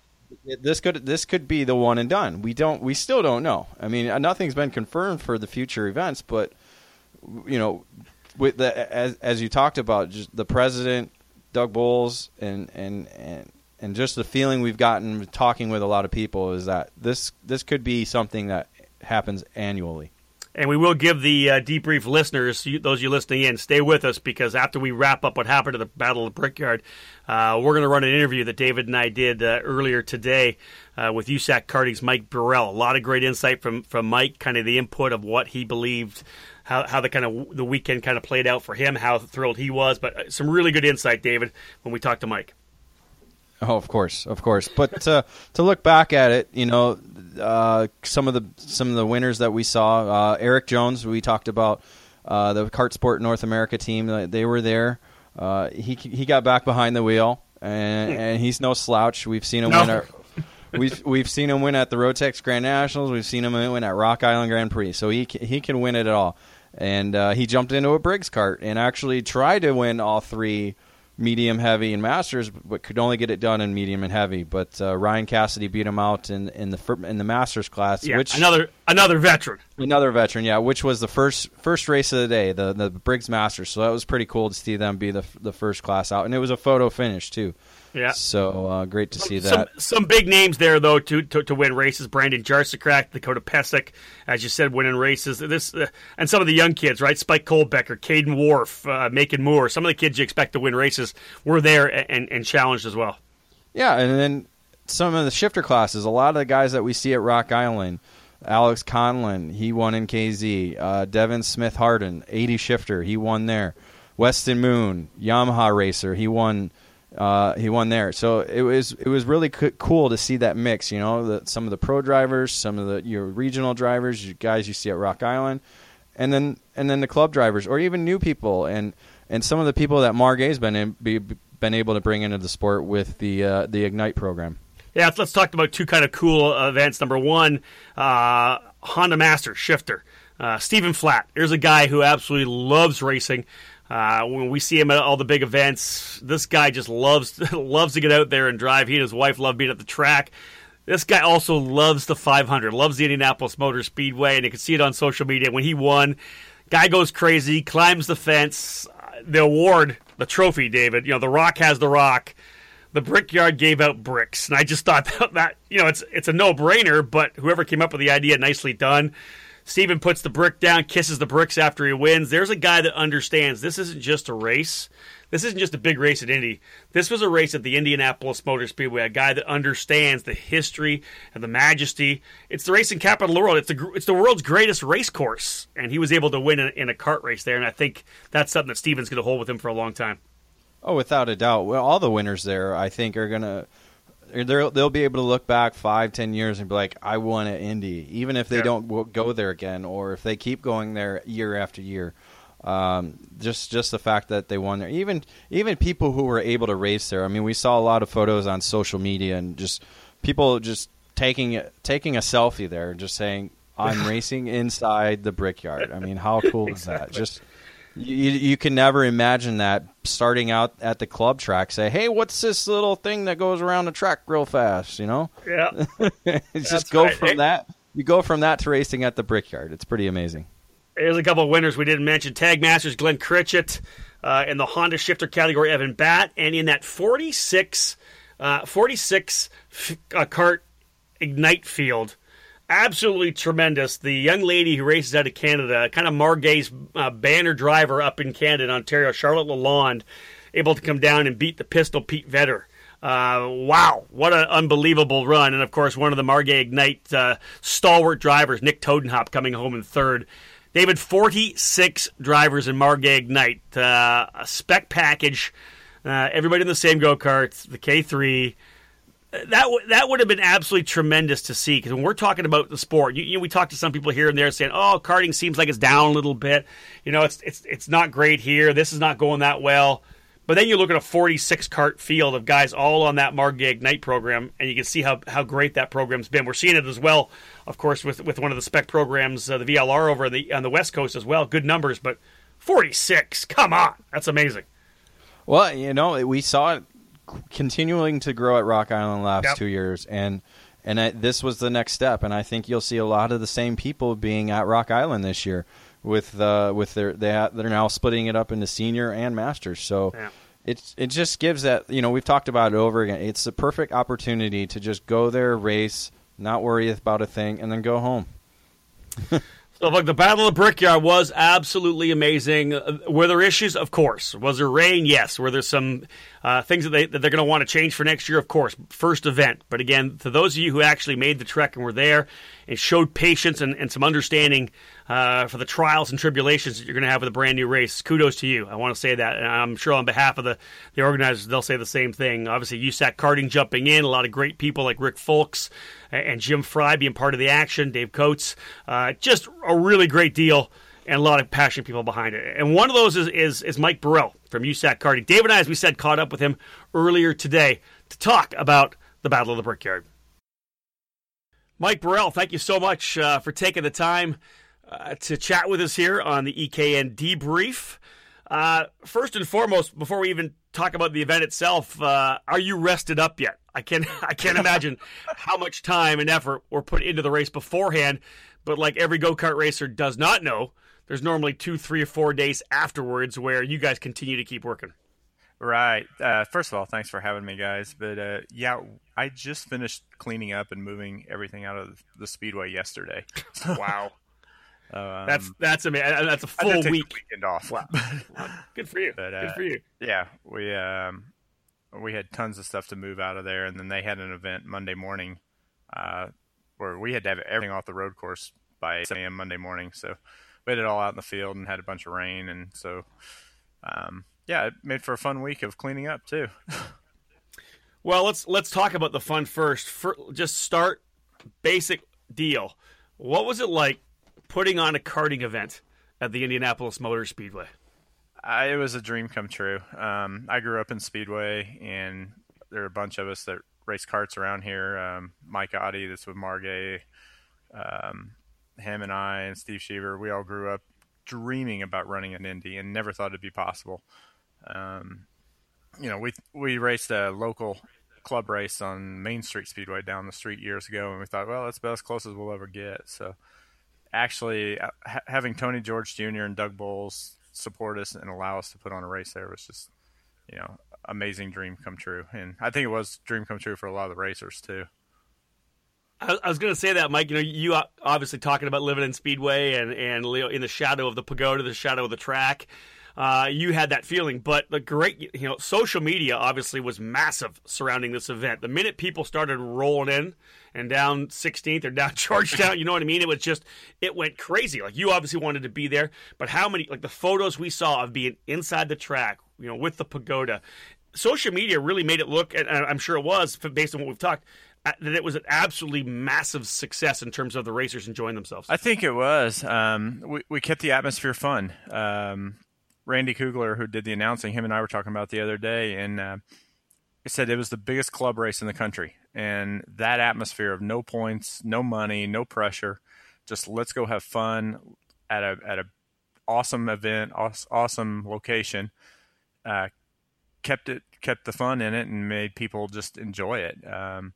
Speaker 2: This could this could be the one and done. We don't. We still don't know. I mean, uh, nothing's been confirmed for the future events, but you know, with the as as you talked about, just the president, Doug Boles, and and and and just the feeling we've gotten talking with a lot of people is that this this could be something that happens annually.
Speaker 1: And we will give the uh, debrief listeners, those you listening in, stay with us because after we wrap up what happened at the Battle of the Brickyard, uh, we're going to run an interview that David and I did uh, earlier today uh, with USAC Karting's Mike Burrell. A lot of great insight from, from Mike, kind of the input of what he believed, how, how the kind of the weekend kind of played out for him, how thrilled he was. But uh, some really good insight, David, when we talked to Mike.
Speaker 2: Oh, of course, of course. But uh, to look back at it, you know, uh, some of the some of the winners that we saw. Uh, Erik Jones, we talked about uh, the Kart Sport North America team. Uh, they were there. Uh, he he got back behind the wheel, and, and he's no slouch. We've seen him no. win. Our, we've we've seen him win at the Rotax Grand Nationals. We've seen him win at Rock Island Grand Prix. So he he can win it at all. And uh, he jumped into a Briggs kart and actually tried to win all three medium heavy and masters, but could only get it done in medium and heavy. But uh, Ryan Cassidy beat him out in, in the in the masters class.
Speaker 1: Yeah,
Speaker 2: which
Speaker 1: another another veteran,
Speaker 2: another veteran, yeah. Which was the first first race of the day, the the Briggs Masters. So that was pretty cool to see them be the the first class out, and it was a photo finish too.
Speaker 1: Yeah.
Speaker 2: So uh, great to see that.
Speaker 1: Some, some, big names there though to, to, to win races. Brandon Jarsocrak, Dakota Pesic, as you said, winning races. This uh, and some of the young kids, right? Spike Kohlbecker, Caden Wharf, uh, Macon Moore. Some of the kids you expect to win races were there and, and challenged as well.
Speaker 2: Yeah, and then some of the shifter classes, a lot of the guys that we see at Rock Island, Alex Conlon, he won in KZ. Uh, Devin Smith Harden, 80 shifter, he won there. Weston Moon, Yamaha racer, he won. Uh, he won there, so it was it was really co- cool to see that mix. You know, the, some of the pro drivers, some of the your regional drivers, guys you see at Rock Island, and then and then the club drivers, or even new people, and and some of the people that Margay's been in, be, been able to bring into the sport with the uh, the Ignite program.
Speaker 1: Yeah, let's, let's, talk about two kind of cool events. Number one, uh, Honda Master shifter. Uh, Stephen Flatt. Here's a guy who absolutely loves racing. Uh, when we see him at all the big events, this guy just loves loves to get out there and drive. He and his wife love being at the track. This guy also loves the 500, loves the Indianapolis Motor Speedway, and you can see it on social media. When he won, guy goes crazy, climbs the fence. The award, the trophy, David. You know, the Rock has the Rock the Brickyard gave out bricks, and I just thought that, that you know it's it's a no brainer. But whoever came up with the idea, nicely done. Steven puts the brick down, kisses the bricks after he wins. There's a guy that understands this isn't just a race. This isn't just a big race at Indy. This was a race at the Indianapolis Motor Speedway. A guy that understands the history and the majesty. It's the racing capital of the world. It's the it's the world's greatest race course, and he was able to win in, in a kart race there. And I think that's something that Steven's going to hold with him for a long time.
Speaker 2: Oh, without a doubt. Well, all the winners there, I think, are gonna they'll they'll be able to look back five, ten years and be like, "I won at Indy," even if they yeah. don't go there again, or if they keep going there year after year. Um, just just the fact that they won there, even even people who were able to race there. I mean, we saw a lot of photos on social media and just people just taking taking a selfie there, just saying, "I'm racing inside the Brickyard." I mean, how cool exactly. is that? Just you, you can never imagine that starting out at the club track. Say, hey, what's this little thing that goes around the track real fast? You know?
Speaker 1: Yeah.
Speaker 2: just go right. from hey. that. You go from that to racing at the Brickyard. It's pretty amazing.
Speaker 1: There's a couple of winners we didn't mention. Tag Masters, Glenn Critchett. Uh, in the Honda shifter category, Evan Bat, And in that 46, uh, 46 f- uh, kart Ignite field, absolutely tremendous. The young lady who races out of Canada, kind of Margay's uh, banner driver up in Canada, Ontario, Charlotte Lalonde, able to come down and beat the pistol Pete Vetter. Uh, wow, what an unbelievable run. And of course, one of the Margay Ignite uh, stalwart drivers, Nick Todenhop, coming home in third. David, 46 drivers in Margay Ignite, uh, a spec package, uh, everybody in the same go karts, the K3 that w- that would have been absolutely tremendous to see because when we're talking about the sport, you, you we talk to some people here and there saying, "Oh, karting seems like it's down a little bit. You know, it's it's it's not great here. This is not going that well." But then you look at a 46 kart field of guys all on that Margay Ignite program, and you can see how, how great that program's been. We're seeing it as well, of course, with with one of the spec programs, uh, the VLR over the on the West Coast as well. Good numbers, but 46, come on, that's amazing.
Speaker 2: Well, you know, we saw it continuing to grow at Rock Island last yep. two years, and and I, this was the next step. And I think you'll see a lot of the same people being at Rock Island this year with uh, with their they ha- they're now splitting it up into senior and masters. So. Yeah. It, it just gives that you know we've talked about it over again. It's the perfect opportunity to just go there, race, not worry about a thing, and then go home.
Speaker 1: So, look, the Battle of the Brickyard was absolutely amazing. Uh, were there issues? Of course. Was there rain? Yes. Were there some uh, things that, they, that they're going to want to change for next year? Of course. First event. But again, to those of you who actually made the trek and were there and showed patience and, and some understanding uh, for the trials and tribulations that you're going to have with a brand new race. Kudos to you. I want to say that. And I'm sure on behalf of the, the organizers, they'll say the same thing. Obviously, USAC karting jumping in, a lot of great people like Rick Folks and Jim Fry being part of the action, Dave Coates. Uh, just a really great deal and a lot of passionate people behind it. And one of those is, is, is Mike Burrell from USAC Karting. Dave and I, as we said, caught up with him earlier today to talk about the Battle of the Brickyard. Mike Burrell, thank you so much uh, for taking the time uh, to chat with us here on the EKN debrief. Uh, first and foremost, before we even talk about the event itself, uh, are you rested up yet? I can I can't imagine how much time and effort were put into the race beforehand. But like every go kart racer does not know, there's normally two, three, or four days afterwards where you guys continue to keep working.
Speaker 3: Right. Uh, first of all, thanks for having me, guys. But uh, yeah, I just finished cleaning up and moving everything out of the speedway yesterday.
Speaker 1: wow.
Speaker 3: Um,
Speaker 1: that's that's amazing. That's a full week
Speaker 3: weekend off.
Speaker 1: Wow. Good for you.
Speaker 3: But, uh,
Speaker 1: Good for you.
Speaker 3: Yeah, we um, we had tons of stuff to move out of there, and then they had an event Monday morning, uh, where we had to have everything off the road course by 7 a.m. Monday morning. So we had it all out in the field and had a bunch of rain, and so um, yeah, it made for a fun week of cleaning up too.
Speaker 1: Well, let's let's talk about the fun first. For, just start basic deal. What was it like putting on a karting event at the Indianapolis Motor Speedway?
Speaker 3: I, it was a dream come true. Um, I grew up in Speedway, and there are a bunch of us that race karts around here. Um, Mike Oddie, that's with Margay, um, him and I, and Steve Sheaver. We all grew up dreaming about running an Indy and never thought it'd be possible. Um, you know, we we raced a local club race on Main Street Speedway down the street years ago, and we thought, well, that's about as close as we'll ever get. So, actually, uh, ha- having Tony George Jr. and Doug Boles support us and allow us to put on a race there was just, you know, amazing dream come true. And I think it was dream come true for a lot of the racers too.
Speaker 1: I, I was going to say that, Mike. You know, you obviously talking about living in Speedway and and in the shadow of the pagoda, the shadow of the track. Uh, you had that feeling, but the great, you know, social media obviously was massive surrounding this event. The minute people started rolling in and down 16th or down Georgetown, you know what I mean? It was just, it went crazy. Like you obviously wanted to be there, but how many, like the photos we saw of being inside the track, you know, with the pagoda, social media really made it look, and I'm sure it was based on what we've talked, uh, that it was an absolutely massive success in terms of the racers enjoying themselves.
Speaker 3: I think it was. Um, we we kept the atmosphere fun. Um, Randy Kugler, who did the announcing, him and I were talking about the other day, and uh, he said it was the biggest club race in the country, and that atmosphere of no points, no money, no pressure, just let's go have fun at a at a awesome event, awesome location. Uh, kept it kept the fun in it and made people just enjoy it. Um,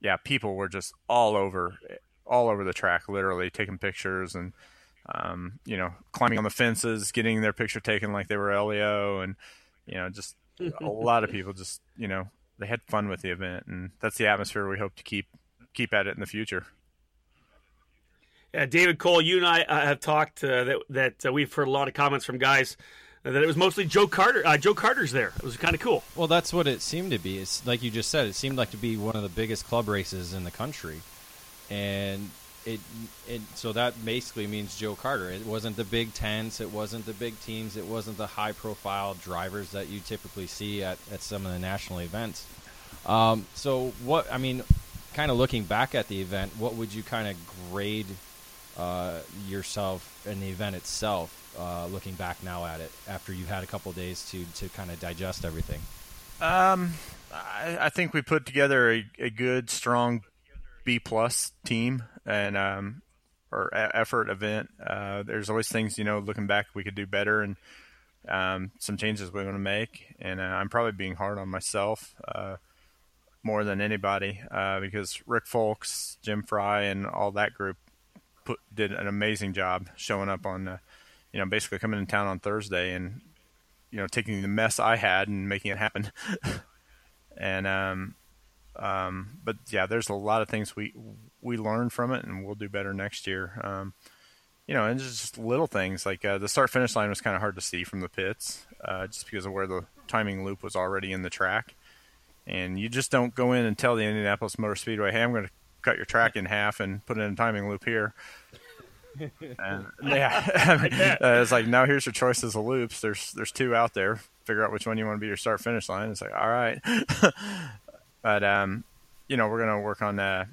Speaker 3: yeah, people were just all over, all over the track, literally taking pictures and, um, you know, climbing on the fences, getting their picture taken like they were Helio, and you know, just a lot of people just, you know, they had fun with the event, and that's the atmosphere we hope to keep keep at it in the future.
Speaker 1: Yeah, David Cole, you and I uh, have talked uh, that that uh, we've heard a lot of comments from guys that it was mostly Joe Carter. Uh, Joe Carter's there. It was kind of cool.
Speaker 2: Well, that's what it seemed to be. It's like you just said. It seemed like to be one of the biggest club races in the country, and it, it so that basically means Joe Carter. It wasn't the big tents. It wasn't the big teams. It wasn't the high profile drivers that you typically see at, at some of the national events. Um, so what I mean, kind of looking back at the event, what would you kind of grade uh, yourself in the event itself? uh, looking back now at it after you've had a couple days to to kind of digest everything?
Speaker 3: Um, I, I, think we put together a, a good, strong B plus team and um, or effort event. Uh, there's always things you know, looking back, we could do better and um, some changes we want to make. And uh, I'm probably being hard on myself uh, more than anybody uh, because Rick Folks, Jim Fry, and all that group put did an amazing job showing up on you know, basically coming in town on Thursday and you know taking the mess I had and making it happen. and um, um, but yeah, there's a lot of things we we learn from it, and we'll do better next year. Um, you know, and just little things like uh, the start finish line was kind of hard to see from the pits, uh, just because of where the timing loop was already in the track, and you just don't go in and tell the Indianapolis Motor Speedway, "Hey, I'm going to cut your track in half and put in a timing loop here." and yeah, uh, it's like now here's your choices of loops. There's there's two out there. Figure out which one you want to be your start finish line. It's like all right, but um, you know we're gonna work on uh,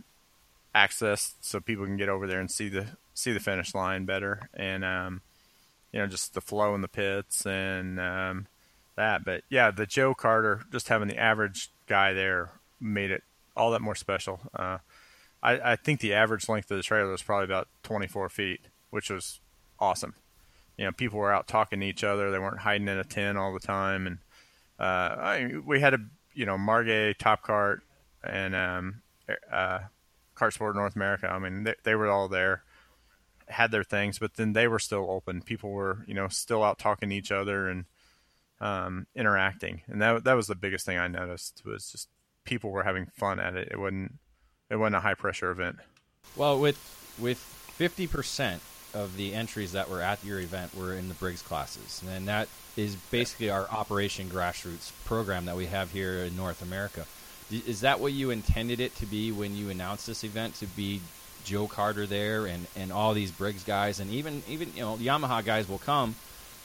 Speaker 3: access so people can get over there and see the see the finish line better, and um, you know just the flow in the pits and um, that. But yeah, the Joe Carter just having the average guy there made it all that more special. Uh, I, I think the average length of the trailer was probably about 24 feet, which was awesome. You know, people were out talking to each other. They weren't hiding in a tent all the time. And uh, I, we had a, you know, Margay, Top Kart and um, uh, Kart Sport North America. I mean, they, they were all there, had their things, but then they were still open. People were, you know, still out talking to each other and um, interacting. And that that was the biggest thing I noticed was just people were having fun at it. It wasn't it wasn't a high pressure event.
Speaker 2: Well, with with fifty percent of the entries that were at your event were in the Briggs classes, and that is basically our Operation Grassroots program that we have here in North America. Is that what you intended it to be when you announced this event? To be Joe Carter there and, and all these Briggs guys, and even even you know Yamaha guys will come,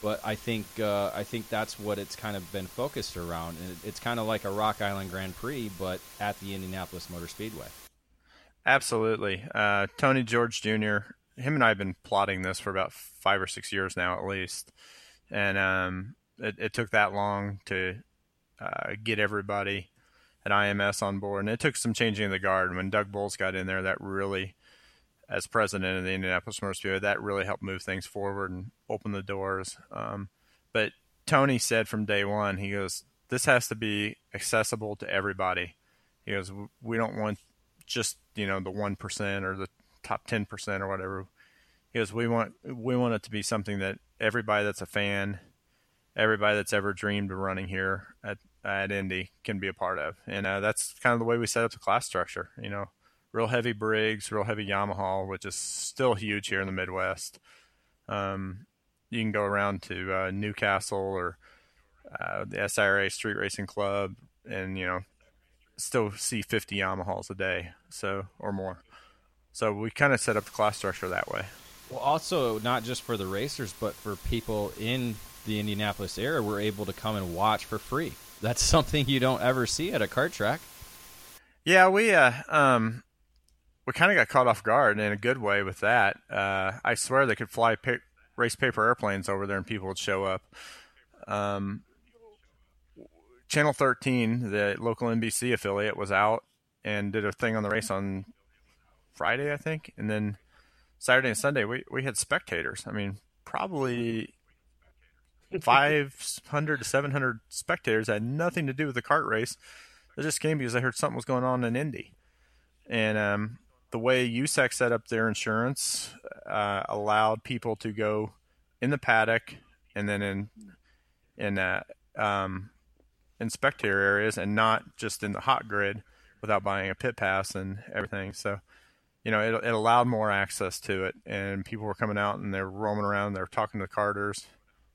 Speaker 2: but I think uh, I think that's what it's kind of been focused around. And it's kind of like a Rock Island Grand Prix, but at the Indianapolis Motor Speedway.
Speaker 3: Absolutely, uh, Tony George Jr. Him and I have been plotting this for about five or six years now, at least, and um, it, it, took that long to uh, get everybody at IMS on board, and it took some changing of the guard. When Doug Boles got in there, that really as president of the Indianapolis Motor Speedway, that really helped move things forward and open the doors. Um, but Tony said from day one, he goes, "This has to be accessible to everybody." He goes, "We don't want just you know the one percent or the top ten percent or whatever." He goes, "We want we want it to be something that everybody that's a fan, everybody that's ever dreamed of running here at at Indy can be a part of." And uh, that's kind of the way we set up the class structure. You know, real heavy Briggs, real heavy Yamaha, which is still huge here in the Midwest. Um, you can go around to uh, Newcastle or uh, the SIRA Street Racing Club, and you know, still see 50 Yamahas a day, so or more. So we kind of set up the class structure that way.
Speaker 2: Well, also not just for the racers, but for people in the Indianapolis area, we're able to come and watch for free. That's something you don't ever see at a kart track.
Speaker 3: Yeah, we uh, um, we kind of got caught off guard in a good way with that. Uh, I swear they could fly pa- race paper airplanes over there and people would show up. Um, Channel 13, the local NBC affiliate, was out and did a thing on the race on Friday, I think, and then Saturday and Sunday we we had spectators. I mean, probably 500 to 700 spectators had nothing to do with the kart race. They just came because they heard something was going on in Indy, and um, the way USAC set up their insurance uh, allowed people to go in the paddock and then in in uh, um, in spectator areas and not just in the hot grid without buying a pit pass and everything. So, you know, it, it allowed more access to it, and people were coming out and they were roaming around. They were talking to the karters,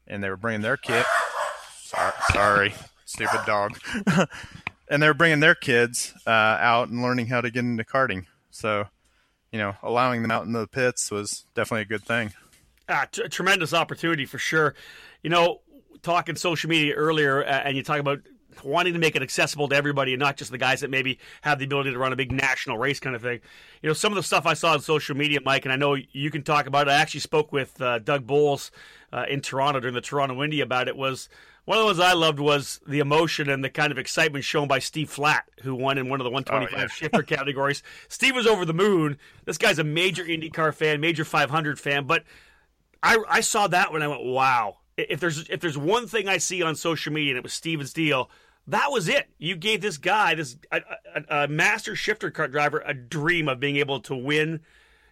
Speaker 3: and they were bringing their kit. Sorry, sorry stupid dog. and they were bringing their kids uh, out and learning how to get into karting. So, you know, allowing them out in the pits was definitely a good thing.
Speaker 1: Ah, t- tremendous opportunity for sure. You know, talking social media earlier, uh, and you talk about wanting to make it accessible to everybody and not just the guys that maybe have the ability to run a big national race kind of thing. You know, some of the stuff I saw on social media, Mike, and I know you can talk about it. I actually spoke with uh, Doug Boles uh, in Toronto during the Toronto Indy about it. Was one of the ones I loved was the emotion and the kind of excitement shown by Steve Flatt, who won in one of the 125 oh, yeah. shifter categories. Steve was over the moon. This guy's a major IndyCar fan, major 500 fan, but I, I saw that when I went, wow. If there's if there's one thing I see on social media, and it was Steven Steele, that was it. You gave this guy, this a, a, a master shifter kart driver, a dream of being able to win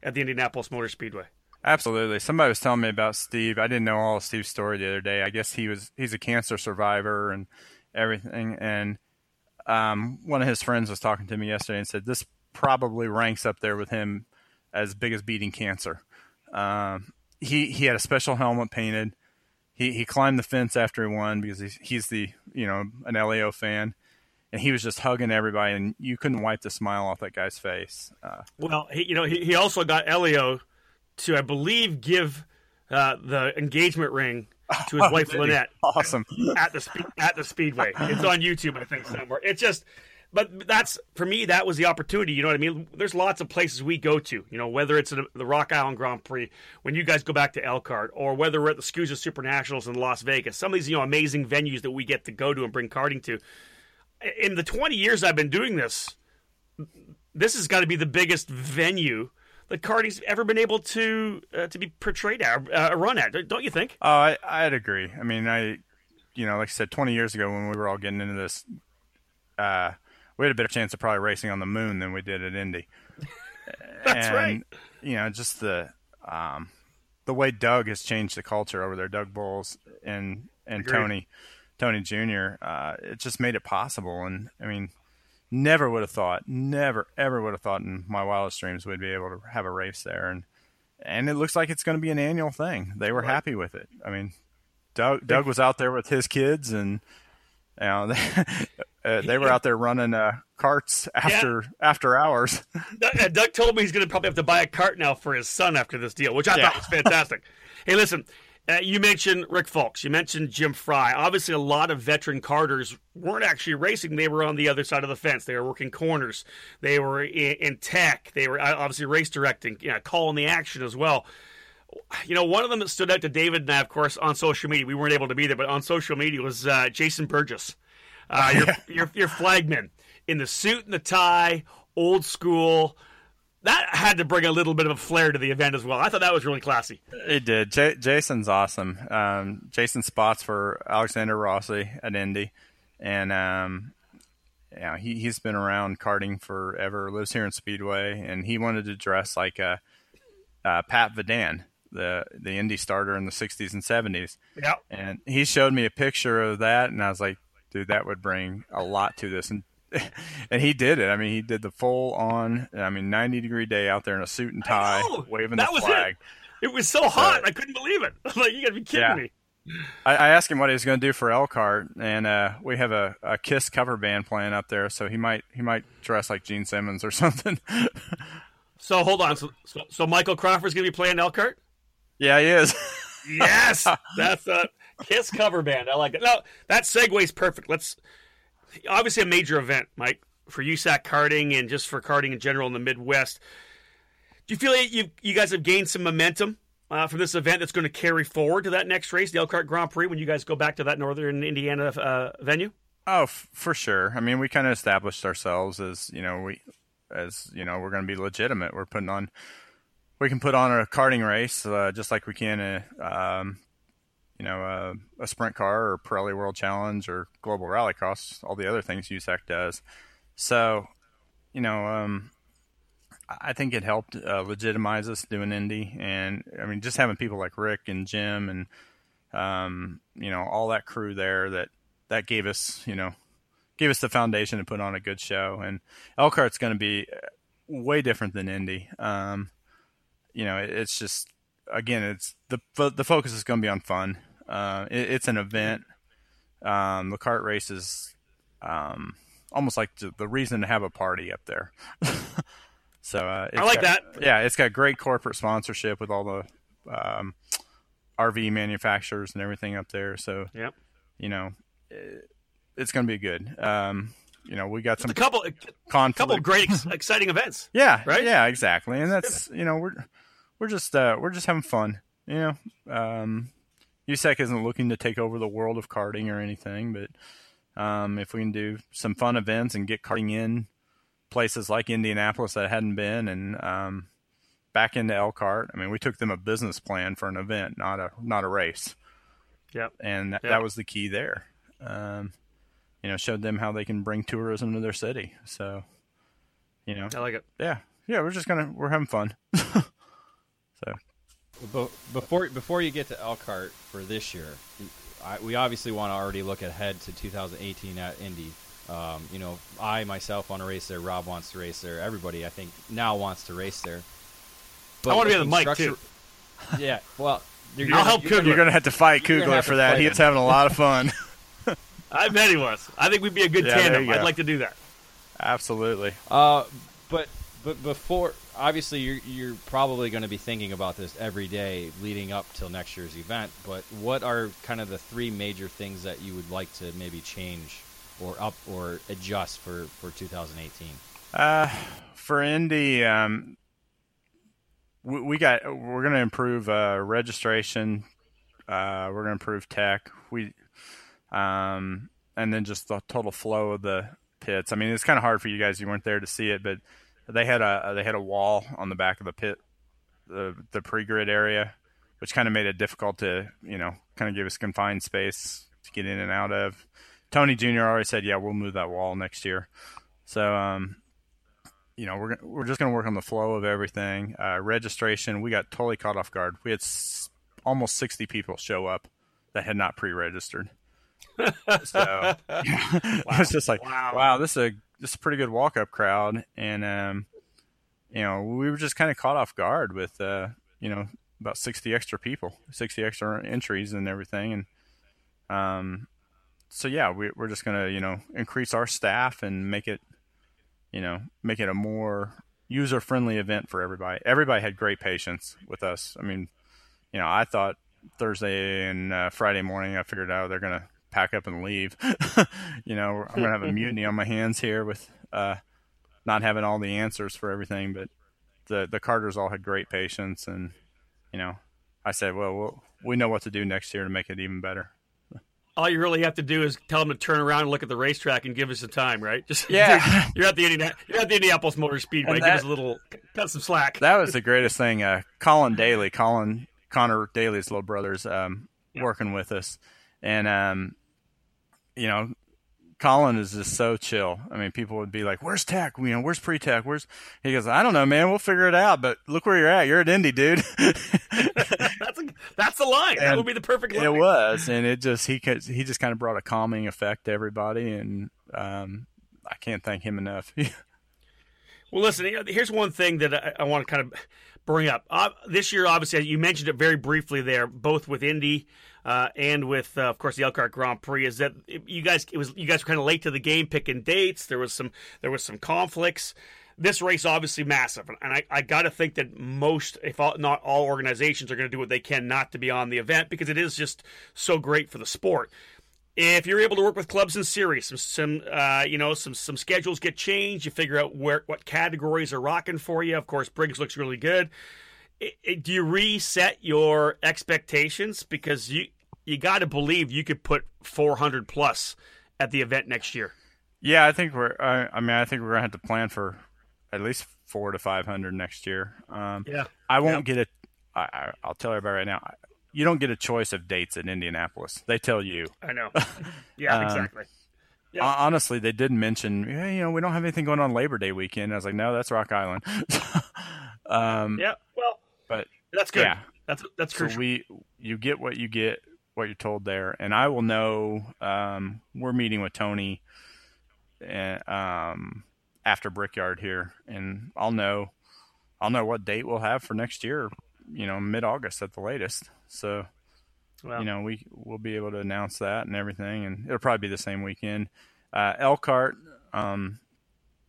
Speaker 1: at the Indianapolis Motor Speedway.
Speaker 3: Absolutely. Somebody was telling me about Steve. I didn't know all of Steve's story the other day. I guess he was he's a cancer survivor and everything. And um, one of his friends was talking to me yesterday and said this probably ranks up there with him as big as beating cancer. Um, he he had a special helmet painted. He he climbed the fence after he won because he's he's the you know an Helio fan and he was just hugging everybody, and you couldn't wipe the smile off that guy's face. Uh,
Speaker 1: well, he, you know, he, he also got Helio to, I believe, give uh, the engagement ring to his wife Lynette.
Speaker 3: Awesome
Speaker 1: at the spe- at the speedway. It's on YouTube, I think somewhere. It's just, but that's for me. That was the opportunity. You know what I mean? There's lots of places we go to. You know, whether it's the Rock Island Grand Prix, when you guys go back to Elkhart, or whether we're at the SKUSA Super Nationals in Las Vegas. Some of these you know amazing venues that we get to go to and bring karting to. In the 20 years I've been doing this, this has got to be the biggest venue that karting's ever been able to uh, to be portrayed at, uh, run at. Don't you think?
Speaker 3: Oh, I, I'd agree. I mean, I, you know, like I said, 20 years ago when we were all getting into this, uh, we had a better chance of probably racing on the moon than we did at Indy.
Speaker 1: That's
Speaker 3: and,
Speaker 1: right.
Speaker 3: You know, just the um, the way Doug has changed the culture over there, Doug Boles and and Agreed. Tony, Tony Jr. Uh, it just made it possible. And I mean, never would have thought, never ever would have thought in my wildest dreams we'd be able to have a race there. And and it looks like it's going to be an annual thing. They were right. happy with it. I mean, Doug Doug was out there with his kids, and you know, they, uh, they were out there running uh, karts after yeah. after hours.
Speaker 1: Doug, Doug told me he's going to probably have to buy a kart now for his son after this deal, which I yeah. thought was fantastic. hey, listen, uh, you mentioned Rick Fulks. You mentioned Jim Fry. Obviously, a lot of veteran karters weren't actually racing. They were on the other side of the fence. They were working corners. They were in, in tech. They were uh, obviously race directing, you know, calling the action as well. You know, one of them that stood out to David and I, of course, on social media. We weren't able to be there, but on social media was uh, Jason Burgess, uh, your, your, your flagman in the suit and the tie, old school that had to bring a little bit of a flair to the event as well. I thought that was really classy.
Speaker 3: It did. J- Jason's awesome. Um, Jason spots for Alexander Rossi at Indy, and um, yeah, he he's been around karting forever. Lives here in Speedway, and he wanted to dress like a, uh, Pat Vidan, the the Indy starter in the '60s and '70s.
Speaker 1: Yeah,
Speaker 3: and he showed me a picture of that, and I was like, dude, that would bring a lot to this. And and he did it. I mean, he did the full on. I mean, ninety degree day out there in a suit and tie, waving that the flag.
Speaker 1: It. it. was so hot, I couldn't believe it. like you got to be kidding yeah. me.
Speaker 3: I, I, asked him what he was going to do for Elkhart, and uh, we have a, a Kiss cover band playing up there, so he might he might dress like Gene Simmons or something.
Speaker 1: so hold on, so, so, so Michael Crawford's going to be playing Elkhart?
Speaker 3: Yeah, he is.
Speaker 1: yes, that's a Kiss cover band. I like it. No, that segue's perfect. Let's obviously a major event, Mike, for USAC karting and just for karting in general in the Midwest. Do you feel like you you guys have gained some momentum uh, from this event that's going to carry forward to that next race, the Elkhart Grand Prix, when you guys go back to that Northern Indiana uh, venue?
Speaker 3: Oh, f- for sure. I mean, we kind of established ourselves as you know we as you know we're going to be legitimate. We're putting on we can put on a karting race uh, just like we can a um, you know, a, a sprint car or Pirelli World Challenge or Global Rallycross, all the other things USAC does. So, you know, um, I think it helped uh, legitimize us doing Indy, and I mean, just having people like Rick and Jim and um, you know all that crew there that that gave us, you know, gave us the foundation to put on a good show. And Elkhart's going to be way different than Indy. Um, you know, it, it's just again, it's the the focus is going to be on fun. Uh, it, it's an event. Um, the kart race is um, almost like the reason to have a party up there. so uh,
Speaker 1: I like
Speaker 3: got,
Speaker 1: that.
Speaker 3: Yeah, it's got great corporate sponsorship with all the um, RV manufacturers and everything up there. So
Speaker 1: yep.
Speaker 3: you know, it, it's going to be good. Um, you know, we got some
Speaker 1: a couple, a couple great exciting events.
Speaker 3: Yeah,
Speaker 1: right.
Speaker 3: Yeah, exactly. And that's you know we're we're just uh, we're just having fun. You know, um, USAC isn't looking to take over the world of karting or anything, but um, if we can do some fun events and get karting in places like Indianapolis that hadn't been, and um, back into Elkhart, I mean, we took them a business plan for an event, not a not a race.
Speaker 1: Yep.
Speaker 3: And that,
Speaker 1: yep.
Speaker 3: that was the key there. Um, you know, showed them how they can bring tourism to their city. So, you know,
Speaker 1: I like it.
Speaker 3: Yeah, yeah, we're just gonna we're having fun.
Speaker 2: So before before you get to Elkhart for this year, I, we obviously want to already look ahead to 2018 at Indy. Um, you know, I myself want to race there. Rob wants to race there. Everybody, I think, now wants to race there.
Speaker 1: But I want to be on the mic too.
Speaker 2: Yeah, well,
Speaker 1: you're I'll gonna, help
Speaker 3: Kugler. You're going to have to fight Kugler for that. He's having a lot of fun.
Speaker 1: I bet he was. I think we'd be a good yeah, tandem. I'd like to do that.
Speaker 3: Absolutely.
Speaker 2: Uh, but but before obviously you're you're probably going to be thinking about this every day leading up till next year's event. But what are kind of the three major things that you would like to maybe change or up or adjust for for 2018?
Speaker 3: Uh, for Indy, um, we, we got we're going to improve uh, registration. Uh, we're going to improve tech. We um, and then just the total flow of the pits. I mean, it's kind of hard for you guys. You weren't there to see it, but they had a they had a wall on the back of the pit, the the pre-grid area, which kind of made it difficult to you know kind of give us confined space to get in and out of. Tony Jr. already said, yeah, we'll move that wall next year. So um, you know we're we're just gonna work on the flow of everything. Uh, registration, we got totally caught off guard. We had s- almost sixty people show up that had not pre-registered. so wow. it's just like, wow. wow, this is a just a pretty good walk up crowd, and um, you know we were just kind of caught off guard with uh, you know about 60 extra people, 60 extra entries and everything, and um, so yeah, we, we're just gonna you know increase our staff and make it you know make it a more user friendly event for everybody. Everybody had great patience with us. I mean, you know, I thought Thursday and uh, Friday morning, I figured out they're gonna pack up and leave. you know, I'm gonna have a mutiny on my hands here with uh, not having all the answers for everything. But the the Karters all had great patience, and you know, I said, well, we'll we know what to do next year to make it even better.
Speaker 1: All you really have to do is tell them to turn around and look at the racetrack and give us some time, right? Just
Speaker 3: Yeah.
Speaker 1: you're at the Indiana, you're at the Indianapolis Motor Speedway.
Speaker 3: And
Speaker 1: give
Speaker 3: that-
Speaker 1: us a little, cut some slack.
Speaker 3: that was the greatest thing. Uh, Colin Daly, Colin Conor Daly's little brother's um, working with us, and um, you know, Colin is just so chill. I mean, people would be like, "Where's tech? You know, where's pre-tech? Where's?" He goes, "I don't know, man. We'll figure it out. But look where you're at. You're at Indy, dude."
Speaker 1: that's a, that's the line. that would be the perfect line.
Speaker 3: it was, and it just he could, he just kind of brought a calming effect to everybody, and um, I can't thank him enough.
Speaker 1: Well, listen. Here's one thing that I, I want to kind of bring up. Uh, this year, obviously, you mentioned it very briefly there, both with Indy uh, and with, uh, of course, the Elkhart Grand Prix. Is that you guys? It was you guys were kind of late to the game picking dates. There was some there was some conflicts. This race obviously massive, and I, I got to think that most, if all, not all, organizations are going to do what they can not to be on the event because it is just so great for the sport if you're able to work with clubs and series, some some uh, you know some some schedules get changed. You figure out where what categories are rocking for you. Of course, Briggs looks really good. I- I- do you reset your expectations because you you got to believe you could put 400 plus at the event next year?
Speaker 3: Yeah, I think we're. I, I mean, I think we're gonna have to plan for at least four to five hundred next year. Um,
Speaker 1: Yeah,
Speaker 3: I won't get it. I, I, I'll tell everybody right now. You don't get a choice of dates in Indianapolis. They tell you.
Speaker 1: I know. Yeah,
Speaker 3: Um,
Speaker 1: exactly. Yeah.
Speaker 3: Honestly, they did mention, yeah, you know, we don't have anything going on Labor Day weekend. I was like, no, that's Rock Island. um,
Speaker 1: Yeah, well,
Speaker 3: but
Speaker 1: that's good.
Speaker 3: yeah,
Speaker 1: That's that's
Speaker 3: so
Speaker 1: crucial.
Speaker 3: we you get what you get, what you're told there, and I will know. Um, we're meeting with Tony, and, um, after Brickyard here, and I'll know, I'll know what date we'll have for next year. You know, mid August at the latest. So
Speaker 1: well,
Speaker 3: you know, we we'll be able to announce that and everything, and it'll probably be the same weekend. Uh, Elkhart, um,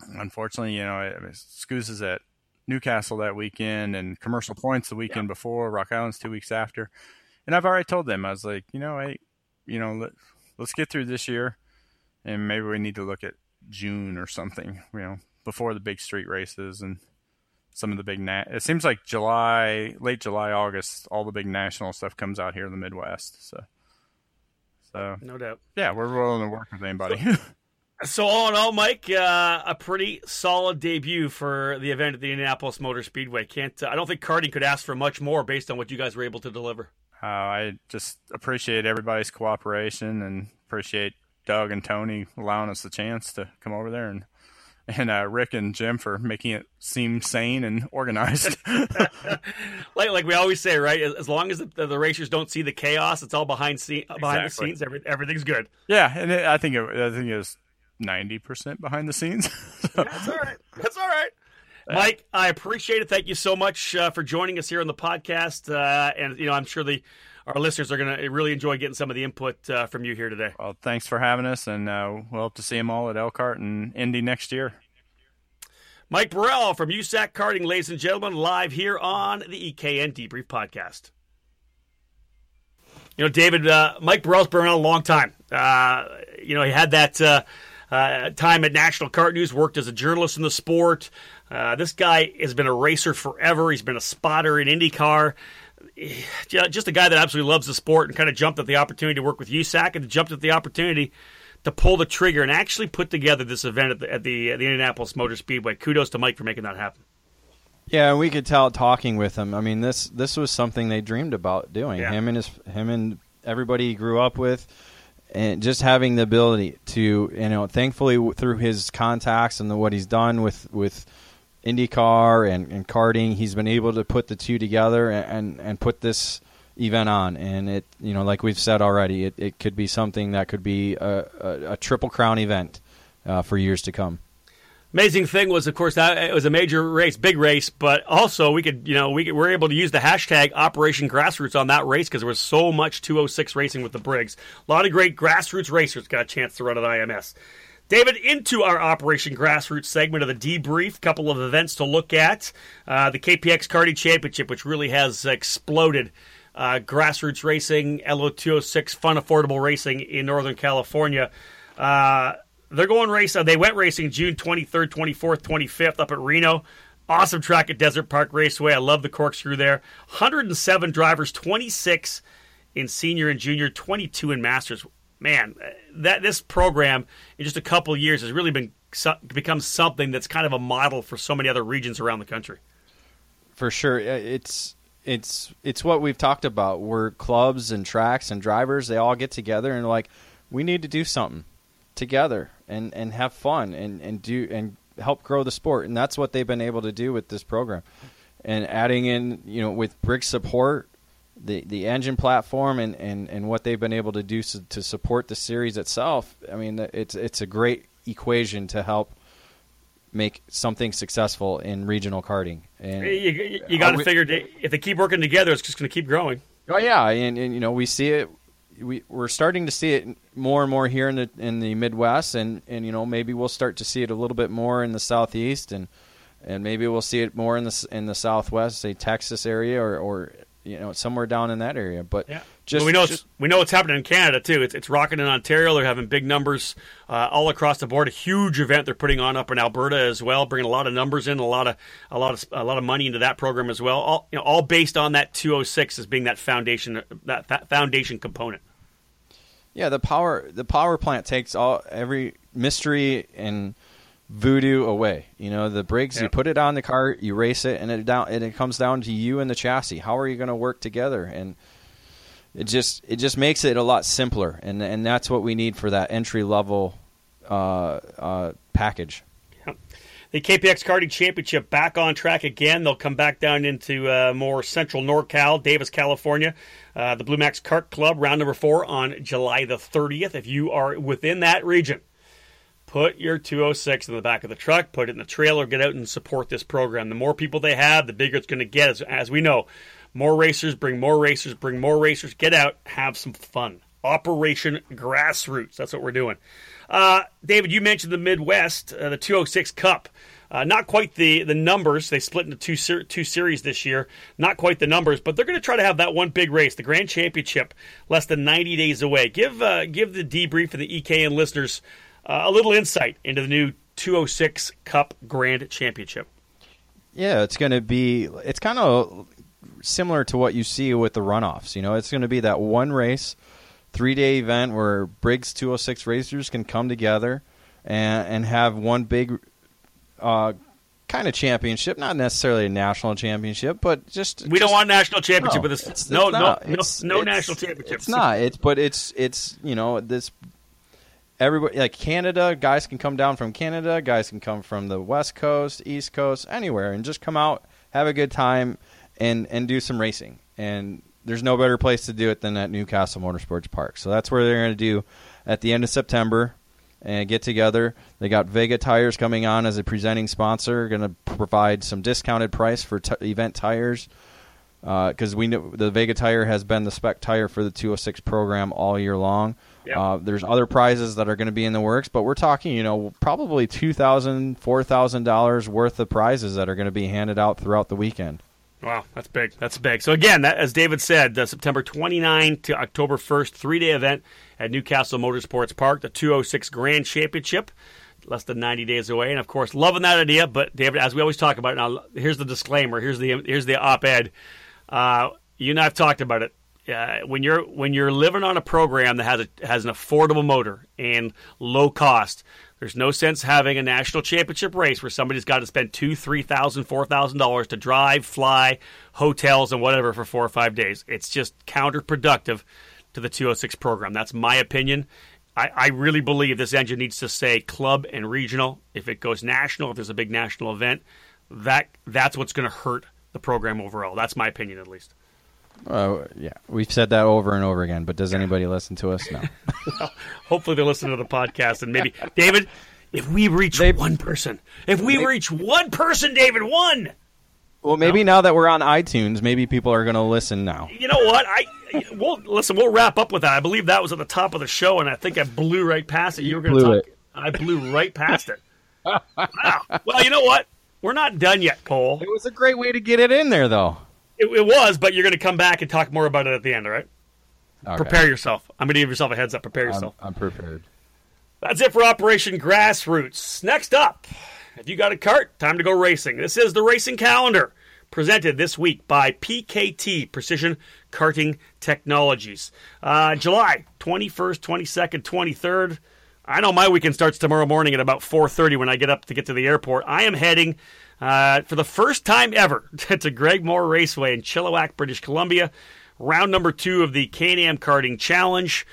Speaker 3: unfortunately, you know, it, it SKUSA is at Newcastle that weekend, and Commercial Points the weekend before. Rock Island's two weeks after, and I've already told them I was like, you know, hey, you know, let, let's get through this year, and maybe we need to look at June or something, you know, before the big street races and some of the big nat. It seems like July, late July, August, all the big national stuff comes out here in the Midwest. So, so
Speaker 1: no doubt.
Speaker 3: yeah, we're willing to work with anybody.
Speaker 1: So all in all, Mike, uh, a pretty solid debut for the event at the Indianapolis Motor Speedway. Can't uh, I don't think karting could ask for much more based on what you guys were able to deliver.
Speaker 3: Uh, I just appreciate everybody's cooperation and appreciate Doug and Tony allowing us the chance to come over there and and uh, Rick and Jim for making it seem sane and organized.
Speaker 1: Like like we always say, right? As, long as the, the, racers don't see the chaos, it's all behind scene, behind the scenes. Every, everything's good.
Speaker 3: yeah, and it, I think it, I think it was ninety percent behind the scenes. So,
Speaker 1: That's all right. That's all right. Mike, I appreciate it. Thank you so much uh, for joining us here on the podcast. Uh, and you know, I'm sure the our listeners are going to really enjoy getting some of the input uh, from you here today.
Speaker 3: well, thanks for having us, and uh, we'll hope to see them all at Elkhart and Indy next year.
Speaker 1: Mike Burrell from USAC Karting, ladies and gentlemen, live here on the EKN Debrief Podcast. You know, David, uh, Mike Burrell's been around a long time. Uh, you know, he had that uh, uh, time at National Kart News, worked as a journalist in the sport. Uh, this guy has been a racer forever. He's been a spotter in IndyCar. Just a guy that absolutely loves the sport and kind of jumped at the opportunity to work with USAC and jumped at the opportunity to pull the trigger and actually put together this event at the, at the, at the Indianapolis Motor Speedway. Kudos to Mike for making that happen.
Speaker 2: Yeah, we could tell talking with him. I mean, this this was something they dreamed about doing.
Speaker 1: Yeah.
Speaker 2: Him and his him and everybody he grew up with, and just having the ability to you know, thankfully through his contacts and the, what he's done with with IndyCar and, and karting, he's been able to put the two together and, and and put this event on. And it you know, like we've said already, it, it could be something that could be a, a, a triple crown event uh, for years to come.
Speaker 1: Amazing thing was, of course, that it was a major race, big race, but also we could, you know, we could, were able to use the hashtag Operation Grassroots on that race because there was so much 206 racing with the Briggs. A lot of great grassroots racers got a chance to run at IMS. David, into our Operation Grassroots segment of the debrief, couple of events to look at. Uh, the KPX Karting Championship, which really has exploded uh, grassroots racing, LO206, fun, affordable racing in Northern California. Uh, they're going race. Uh, they went racing June 23rd, 24th, 25th up at Reno. Awesome track at Desert Park Raceway. I love the corkscrew there. 107 drivers, 26 in senior and junior, 22 in masters. Man, uh, that this program in just a couple years has really been become something that's kind of a model for so many other regions around the country.
Speaker 2: For sure, it's it's it's what we've talked about. Where clubs and tracks and drivers they all get together and like we need to do something together and, and have fun and, and do and help grow the sport and that's what they've been able to do with this program and adding in you know with Briggs support the the engine platform and, and, and what they've been able to do so, to support the series itself I mean it's it's a great equation to help make something successful in regional karting. And
Speaker 1: you, you, you got to figure if they keep working together it's just going to keep growing.
Speaker 2: Oh yeah and, and you know we see it we we're starting to see it more and more here in the in the Midwest, and and you know maybe we'll start to see it a little bit more in the Southeast, and and maybe we'll see it more in the in the Southwest, say Texas area, or or you know somewhere down in that area. But
Speaker 1: yeah. just well, we know just, we know what's happening in Canada too. It's it's rocking in Ontario. They're having big numbers uh, all across the board. A huge event they're putting on up in Alberta as well, bringing a lot of numbers in, a lot of a lot of a lot of money into that program as well. All you know, all based on that 206 as being that foundation that, that foundation component.
Speaker 2: Yeah, the power the power plant takes all every mystery and voodoo away. You know, the Briggs you put it on the car, you race it, and it down and it comes down to you and the chassis. How are you going to work together? And it just it just makes it a lot simpler, and and that's what we need for that entry level uh, uh, package.
Speaker 1: The KPX Karting Championship back on track again. They'll come back down into uh, more central NorCal, Davis, California. Uh, the Blue Max Kart Club, round number four on July the 30th. If you are within that region, put your 206 in the back of the truck, put it in the trailer, get out and support this program. The more people they have, the bigger it's going to get. As, as we know, more racers bring more racers, bring more racers. Get out, have some fun. Operation Grassroots. That's what we're doing. Uh, David, you mentioned the Midwest, uh, the 206 Cup. Uh, not quite the, the numbers. They split into two ser- two series this year. Not quite the numbers, but they're going to try to have that one big race, the Grand Championship, less than 90 days away. Give uh, give the debrief and the EKN listeners uh, a little insight into the new 206 Cup Grand Championship.
Speaker 2: Yeah, it's going to be. It's kind of similar to what you see with the runoffs. You know, it's going to be that one race three day event where Briggs 206 racers can come together and, and have one big uh, kind of championship, not necessarily a national championship, but just
Speaker 1: we just, don't want national championship
Speaker 2: no,
Speaker 1: with this.
Speaker 2: It's,
Speaker 1: no,
Speaker 2: it's
Speaker 1: no, no, it's, no it's, national championship.
Speaker 2: It's not. It's but it's it's you know this. Everybody like Canada, guys can come down from Canada, guys can come from the West Coast, East Coast, anywhere, and just come out, have a good time, and and do some racing. And there's no better place to do it than at Newcastle Motorsports Park. So that's where they're going to do at the end of September and get together. They got Vega Tires coming on as a presenting sponsor, going to provide some discounted price for t- event tires because uh, we know the Vega tire has been the spec tire for the 206 program all year long. Yep. Uh, there's other prizes that are going to be in the works, but we're talking, you know, probably two thousand, four thousand dollars worth of prizes that are going to be handed out throughout the weekend.
Speaker 1: Wow, that's big. That's big. So again, that, as David said, uh, September 29 to October 1st, three-day event at Newcastle Motorsports Park, the 206 Grand Championship, less than 90 days away. And of course, loving that idea. But David, as we always talk about, now here's the disclaimer. Here's the here's the op-ed. Uh, you and I've talked about it. Uh, when you're when you're living on a program that has a, has an affordable motor and low cost, there's no sense having a national championship race where somebody's got to spend two, three thousand, four thousand dollars to drive, fly, hotels, and whatever for four or five days. It's just counterproductive to the 206 program. That's my opinion. I, I really believe this engine needs to say club and regional. If it goes national, if there's a big national event, that that's what's going to hurt the program overall. That's my opinion, at least.
Speaker 2: Uh, yeah, we've said that over and over again, but does anybody listen to us? No.
Speaker 1: Hopefully, they listen to the podcast and maybe David. If we reach
Speaker 2: They-
Speaker 1: one person, if we
Speaker 2: They-
Speaker 1: reach one person, David, one.
Speaker 2: Well, maybe now that we're on iTunes, maybe people are going to listen now.
Speaker 1: You know what? I we'll listen. We'll wrap up with that. I believe that was at the top of the show, and I think I blew right past it. You, were going to talk. I blew right past it. wow. Well, you know what? We're not done yet, Cole.
Speaker 2: It was a great way to get it in there, though.
Speaker 1: It, it was, but you're going to come back and talk more about it at the end. All right?
Speaker 2: Okay.
Speaker 1: Prepare yourself. I'm going to give yourself a heads up. Prepare
Speaker 2: I'm,
Speaker 1: yourself.
Speaker 2: I'm prepared.
Speaker 1: That's it for Operation Grassroots. Next up, if you got a kart, time to go racing. This is the racing calendar presented this week by PKT Precision Karting Technologies. Uh, July 21st, 22nd, 23rd. I know my weekend starts tomorrow morning at about 4:30 when I get up to get to the airport. I am heading uh, for the first time ever to Greg Moore Raceway in Chilliwack, British Columbia. Round number two of the Can-Am Karting Challenge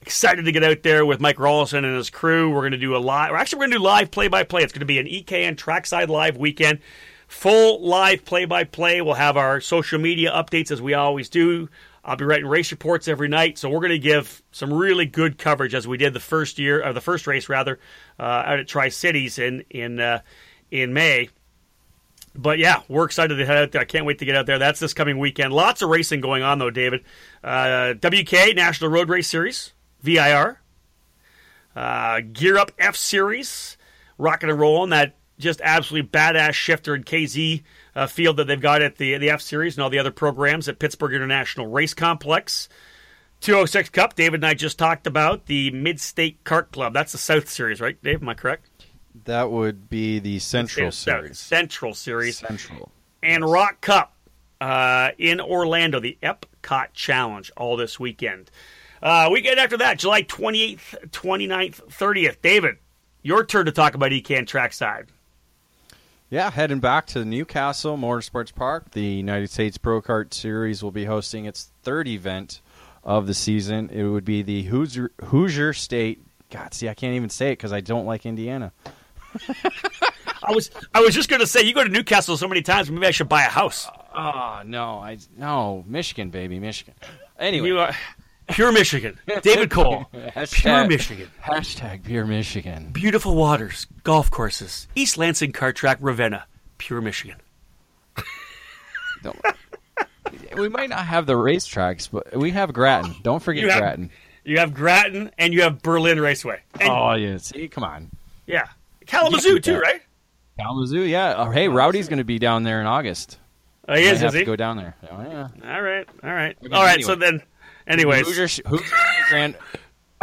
Speaker 1: excited to get out there with Mike Rollison and his crew. We're going to do a live. We're actually going to do live play by play. It's going to be an EKN trackside live weekend. Full live play by play. We'll have our social media updates as we always do. I'll be writing race reports every night, so we're going to give some really good coverage as we did the first year, or the first race rather, uh, out at Tri Cities in in uh, in May. But yeah, we're excited to head out there. I can't wait to get out there. That's this coming weekend. Lots of racing going on though, David. Uh, WKA National Road Race Series, VIR, uh, Gear Up F Series, rocking and rolling. That just absolutely badass shifter and KZ uh, field that they've got at the the F Series and all the other programs at Pittsburgh International Race Complex. 206 Cup, David and I just talked about the Mid State Kart Club. That's the South Series, right, Dave? Am I correct?
Speaker 2: That would be the Central Series.
Speaker 1: Central Series.
Speaker 2: Central.
Speaker 1: and ROK Cup uh, in Orlando, the Epcot Challenge, all this weekend. Uh, weekend after that, July 28th, 29th, 30th. David, your turn to talk about EKN trackside.
Speaker 2: Yeah, heading back to Newcastle Motorsports Park, the United States Pro Kart Series will be hosting its third event of the season. It would be the Hoosier, Hoosier State. God, see, I can't even say it because I don't like Indiana.
Speaker 1: I was I was just going to say, you go to Newcastle so many times, maybe I should buy a house.
Speaker 2: Oh no, I no Michigan, baby, Michigan. Anyway,
Speaker 1: You are pure Michigan. David Cole, pure Michigan.
Speaker 2: hashtag pure Michigan.
Speaker 1: Beautiful waters, golf courses, East Lansing car Track, Ravenna, pure Michigan.
Speaker 2: Don't- we might not have the racetracks, but we have Grattan. Don't forget
Speaker 1: You have-
Speaker 2: Grattan.
Speaker 1: You have Grattan and you have Berlin Raceway. And,
Speaker 2: Oh yeah, see, come on.
Speaker 1: yeah. Kalamazoo,
Speaker 2: Yeah.
Speaker 1: too, right?
Speaker 2: Kalamazoo, yeah. Oh, hey, Rowdy's going to be down there in August.
Speaker 1: Oh, he is,
Speaker 2: have
Speaker 1: is
Speaker 2: to
Speaker 1: he?
Speaker 2: go down there. Oh, yeah.
Speaker 1: All right, all right,
Speaker 2: Okay,
Speaker 1: all right.
Speaker 2: anyway.
Speaker 1: So then, anyways,
Speaker 2: Hoosier, Hoosier State Grand.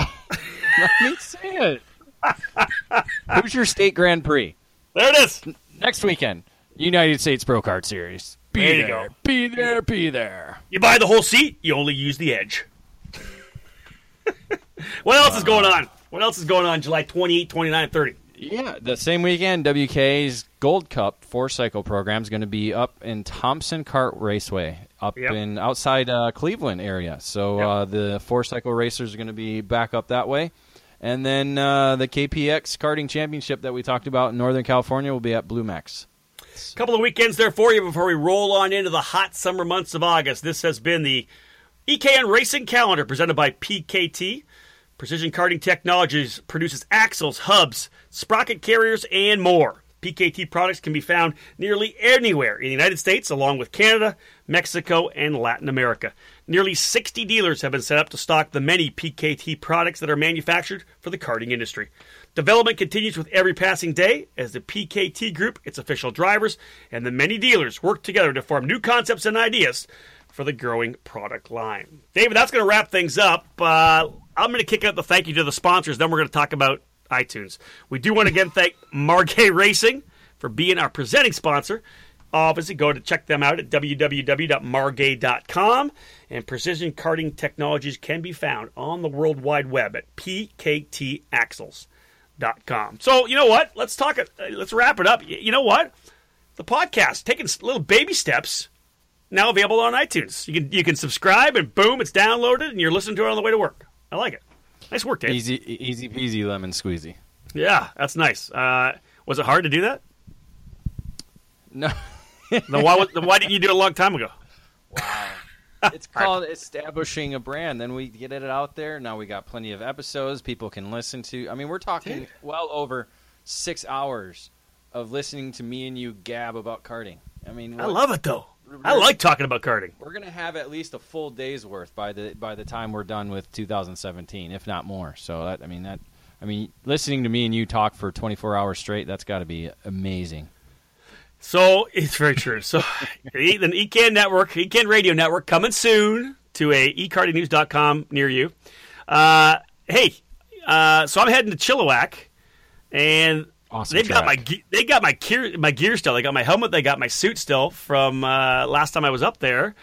Speaker 2: Let me say it. Hoosier State Grand Prix
Speaker 1: there it is.
Speaker 2: next weekend. United States Pro Kart Series. Be
Speaker 1: There you
Speaker 2: there.
Speaker 1: go.
Speaker 2: Be there. Be there.
Speaker 1: You buy the whole seat, you only use the edge. what else is going on? What else is going on July 28, 29, 30?
Speaker 2: Yeah, the same weekend, WKA's Gold Cup four cycle program is going to be up in Thompson Kart Raceway, up
Speaker 1: Yep.
Speaker 2: in outside uh, Cleveland area. So
Speaker 1: Yep.
Speaker 2: uh, the four cycle racers are going to be back up that way, and then uh, the KPX Karting Championship that we talked about in Northern California will be at Blue Max.
Speaker 1: A couple of weekends there for you before we roll on into the hot summer months of August. This has been the EKN Racing Calendar presented by PKT. Precision Karting Technologies produces axles, hubs, sprocket carriers, and more. PKT products can be found nearly anywhere in the United States, along with Canada, Mexico, and Latin America. Nearly 60 dealers have been set up to stock the many PKT products that are manufactured for the karting industry. Development continues with every passing day as the PKT Group, its official drivers, and the many dealers work together to form new concepts and ideas for the growing product line. David, that's going to wrap things up. Uh, I'm going to kick out the thank you to the sponsors. Then we're going to talk about iTunes. We do want to again thank Margay Racing for being our presenting sponsor. Obviously, go to check them out at www.margay.com. And Precision Karting Technologies can be found on the World Wide Web at pktaxles.com. So, you know what? Let's talk. Let's wrap it up. You know what? The podcast taking little baby steps now available on iTunes. You can you can subscribe and boom, it's downloaded and you're listening to it on the way to work. I like it. Nice work, Dave.
Speaker 2: Easy, easy peasy, lemon squeezy.
Speaker 1: Yeah, that's nice. Uh, was it hard to do that?
Speaker 2: No,
Speaker 1: Then why was, then why didn't you do it a long time ago? Wow.
Speaker 2: It's called establishing a brand. Then we get it out there. Now we got plenty of episodes people can listen to. I mean, we're talking well over six hours of listening to me and you gab about karting. I mean,
Speaker 1: I love it though. I like talking about karting.
Speaker 2: We're gonna have at least a full day's worth by the by the time we're done with 2017, if not more. So that I mean that I mean listening to me and you talk for 24 hours straight, that's got to be amazing.
Speaker 1: So it's very true. So the the EKN network, EKN radio network, coming soon to a ekartingnews.com near you. Uh, hey, uh, so I'm heading to Chilliwack, and
Speaker 2: Awesome
Speaker 1: they've got my ge- they got my gear my gear still. They got my helmet. They got my suit still from uh, last time I was up there.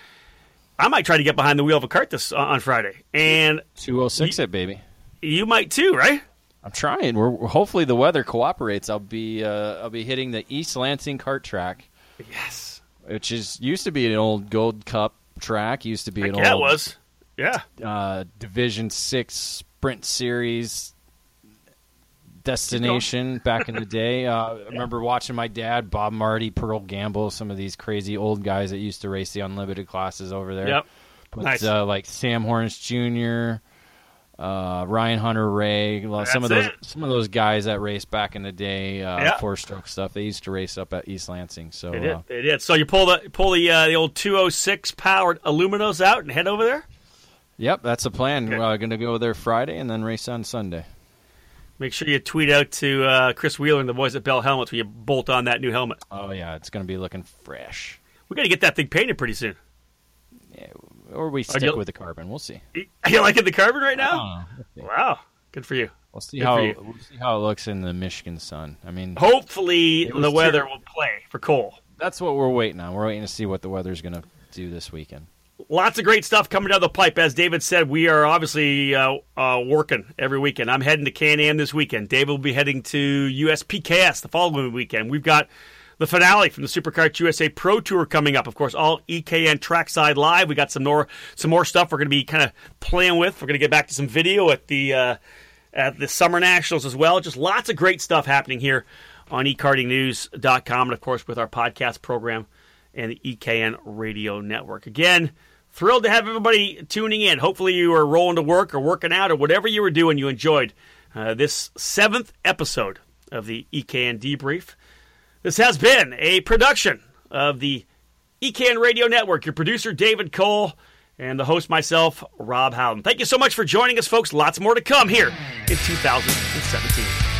Speaker 1: I might try to get behind the wheel of a kart this on Friday, and
Speaker 2: 206 it, baby.
Speaker 1: you might too, right?
Speaker 2: I'm trying. We're, we're- hopefully the weather cooperates. I'll be uh, I'll be hitting the East Lansing kart track,
Speaker 1: Yes,
Speaker 2: which is used to be an old Gold Cup track. Used to be an
Speaker 1: yeah, it
Speaker 2: old
Speaker 1: was. Yeah,
Speaker 2: uh, Division Six Sprint Series destination back in the day. Uh, I remember watching my dad, Bob Marty, Pearl Gamble, some of these crazy old guys that used to race the unlimited classes over there.
Speaker 1: Yep.
Speaker 2: But,
Speaker 1: Nice.
Speaker 2: uh, like Sam Horns Jr., uh, Ryan Hunter-Reay, well, some of those
Speaker 1: it.
Speaker 2: some of those guys that raced back in the day, uh, four stroke stuff. They used to race up at East Lansing. So
Speaker 1: they did.
Speaker 2: uh,
Speaker 1: They did. So you pull the pull the uh, the old 206 powered Aluminos out and head over there.
Speaker 2: yep, that's the plan.
Speaker 1: Okay.
Speaker 2: We're going to go there Friday and then race on Sunday.
Speaker 1: Make sure you tweet out to uh, Chris Wheeler and the boys at Bell Helmets when you bolt on that new helmet.
Speaker 2: Oh yeah, it's going to be looking fresh.
Speaker 1: We got to get that thing painted pretty soon.
Speaker 2: Or we stick
Speaker 1: you-
Speaker 2: with the carbon. We'll see.
Speaker 1: Are you liking the carbon right now?
Speaker 2: Oh.
Speaker 1: Wow, good for you.
Speaker 2: We'll see
Speaker 1: Good
Speaker 2: how we'll see how it looks in the Michigan sun. I mean,
Speaker 1: Hopefully the weather will play for Cole.
Speaker 2: that's what we're waiting on. We're waiting to see what the weather's going to do this weekend.
Speaker 1: Lots of great stuff coming down the pipe. As David said, we are obviously uh, uh, working every weekend. I'm heading to Can-Am this weekend. David will be heading to USPKS the following weekend. We've got the finale from the SuperKarts! USA Pro Tour coming up. Of course, all EKN Trackside Live. We got some more some more stuff we're going to be kind of playing with. We're going to get back to some video at the uh, at the Summer Nationals as well. Just lots of great stuff happening here on ekartingnews.com and of course with our podcast program and the EKN Radio Network. Again, thrilled to have everybody tuning in. Hopefully you are rolling to work or working out or whatever you were doing, you enjoyed uh, this seventh episode of the EKN Debrief. This has been a production of the EKN Radio Network. Your producer, David Cole, and the host, myself, Rob Howden. Thank you so much for joining us, folks. Lots more to come here in 2017.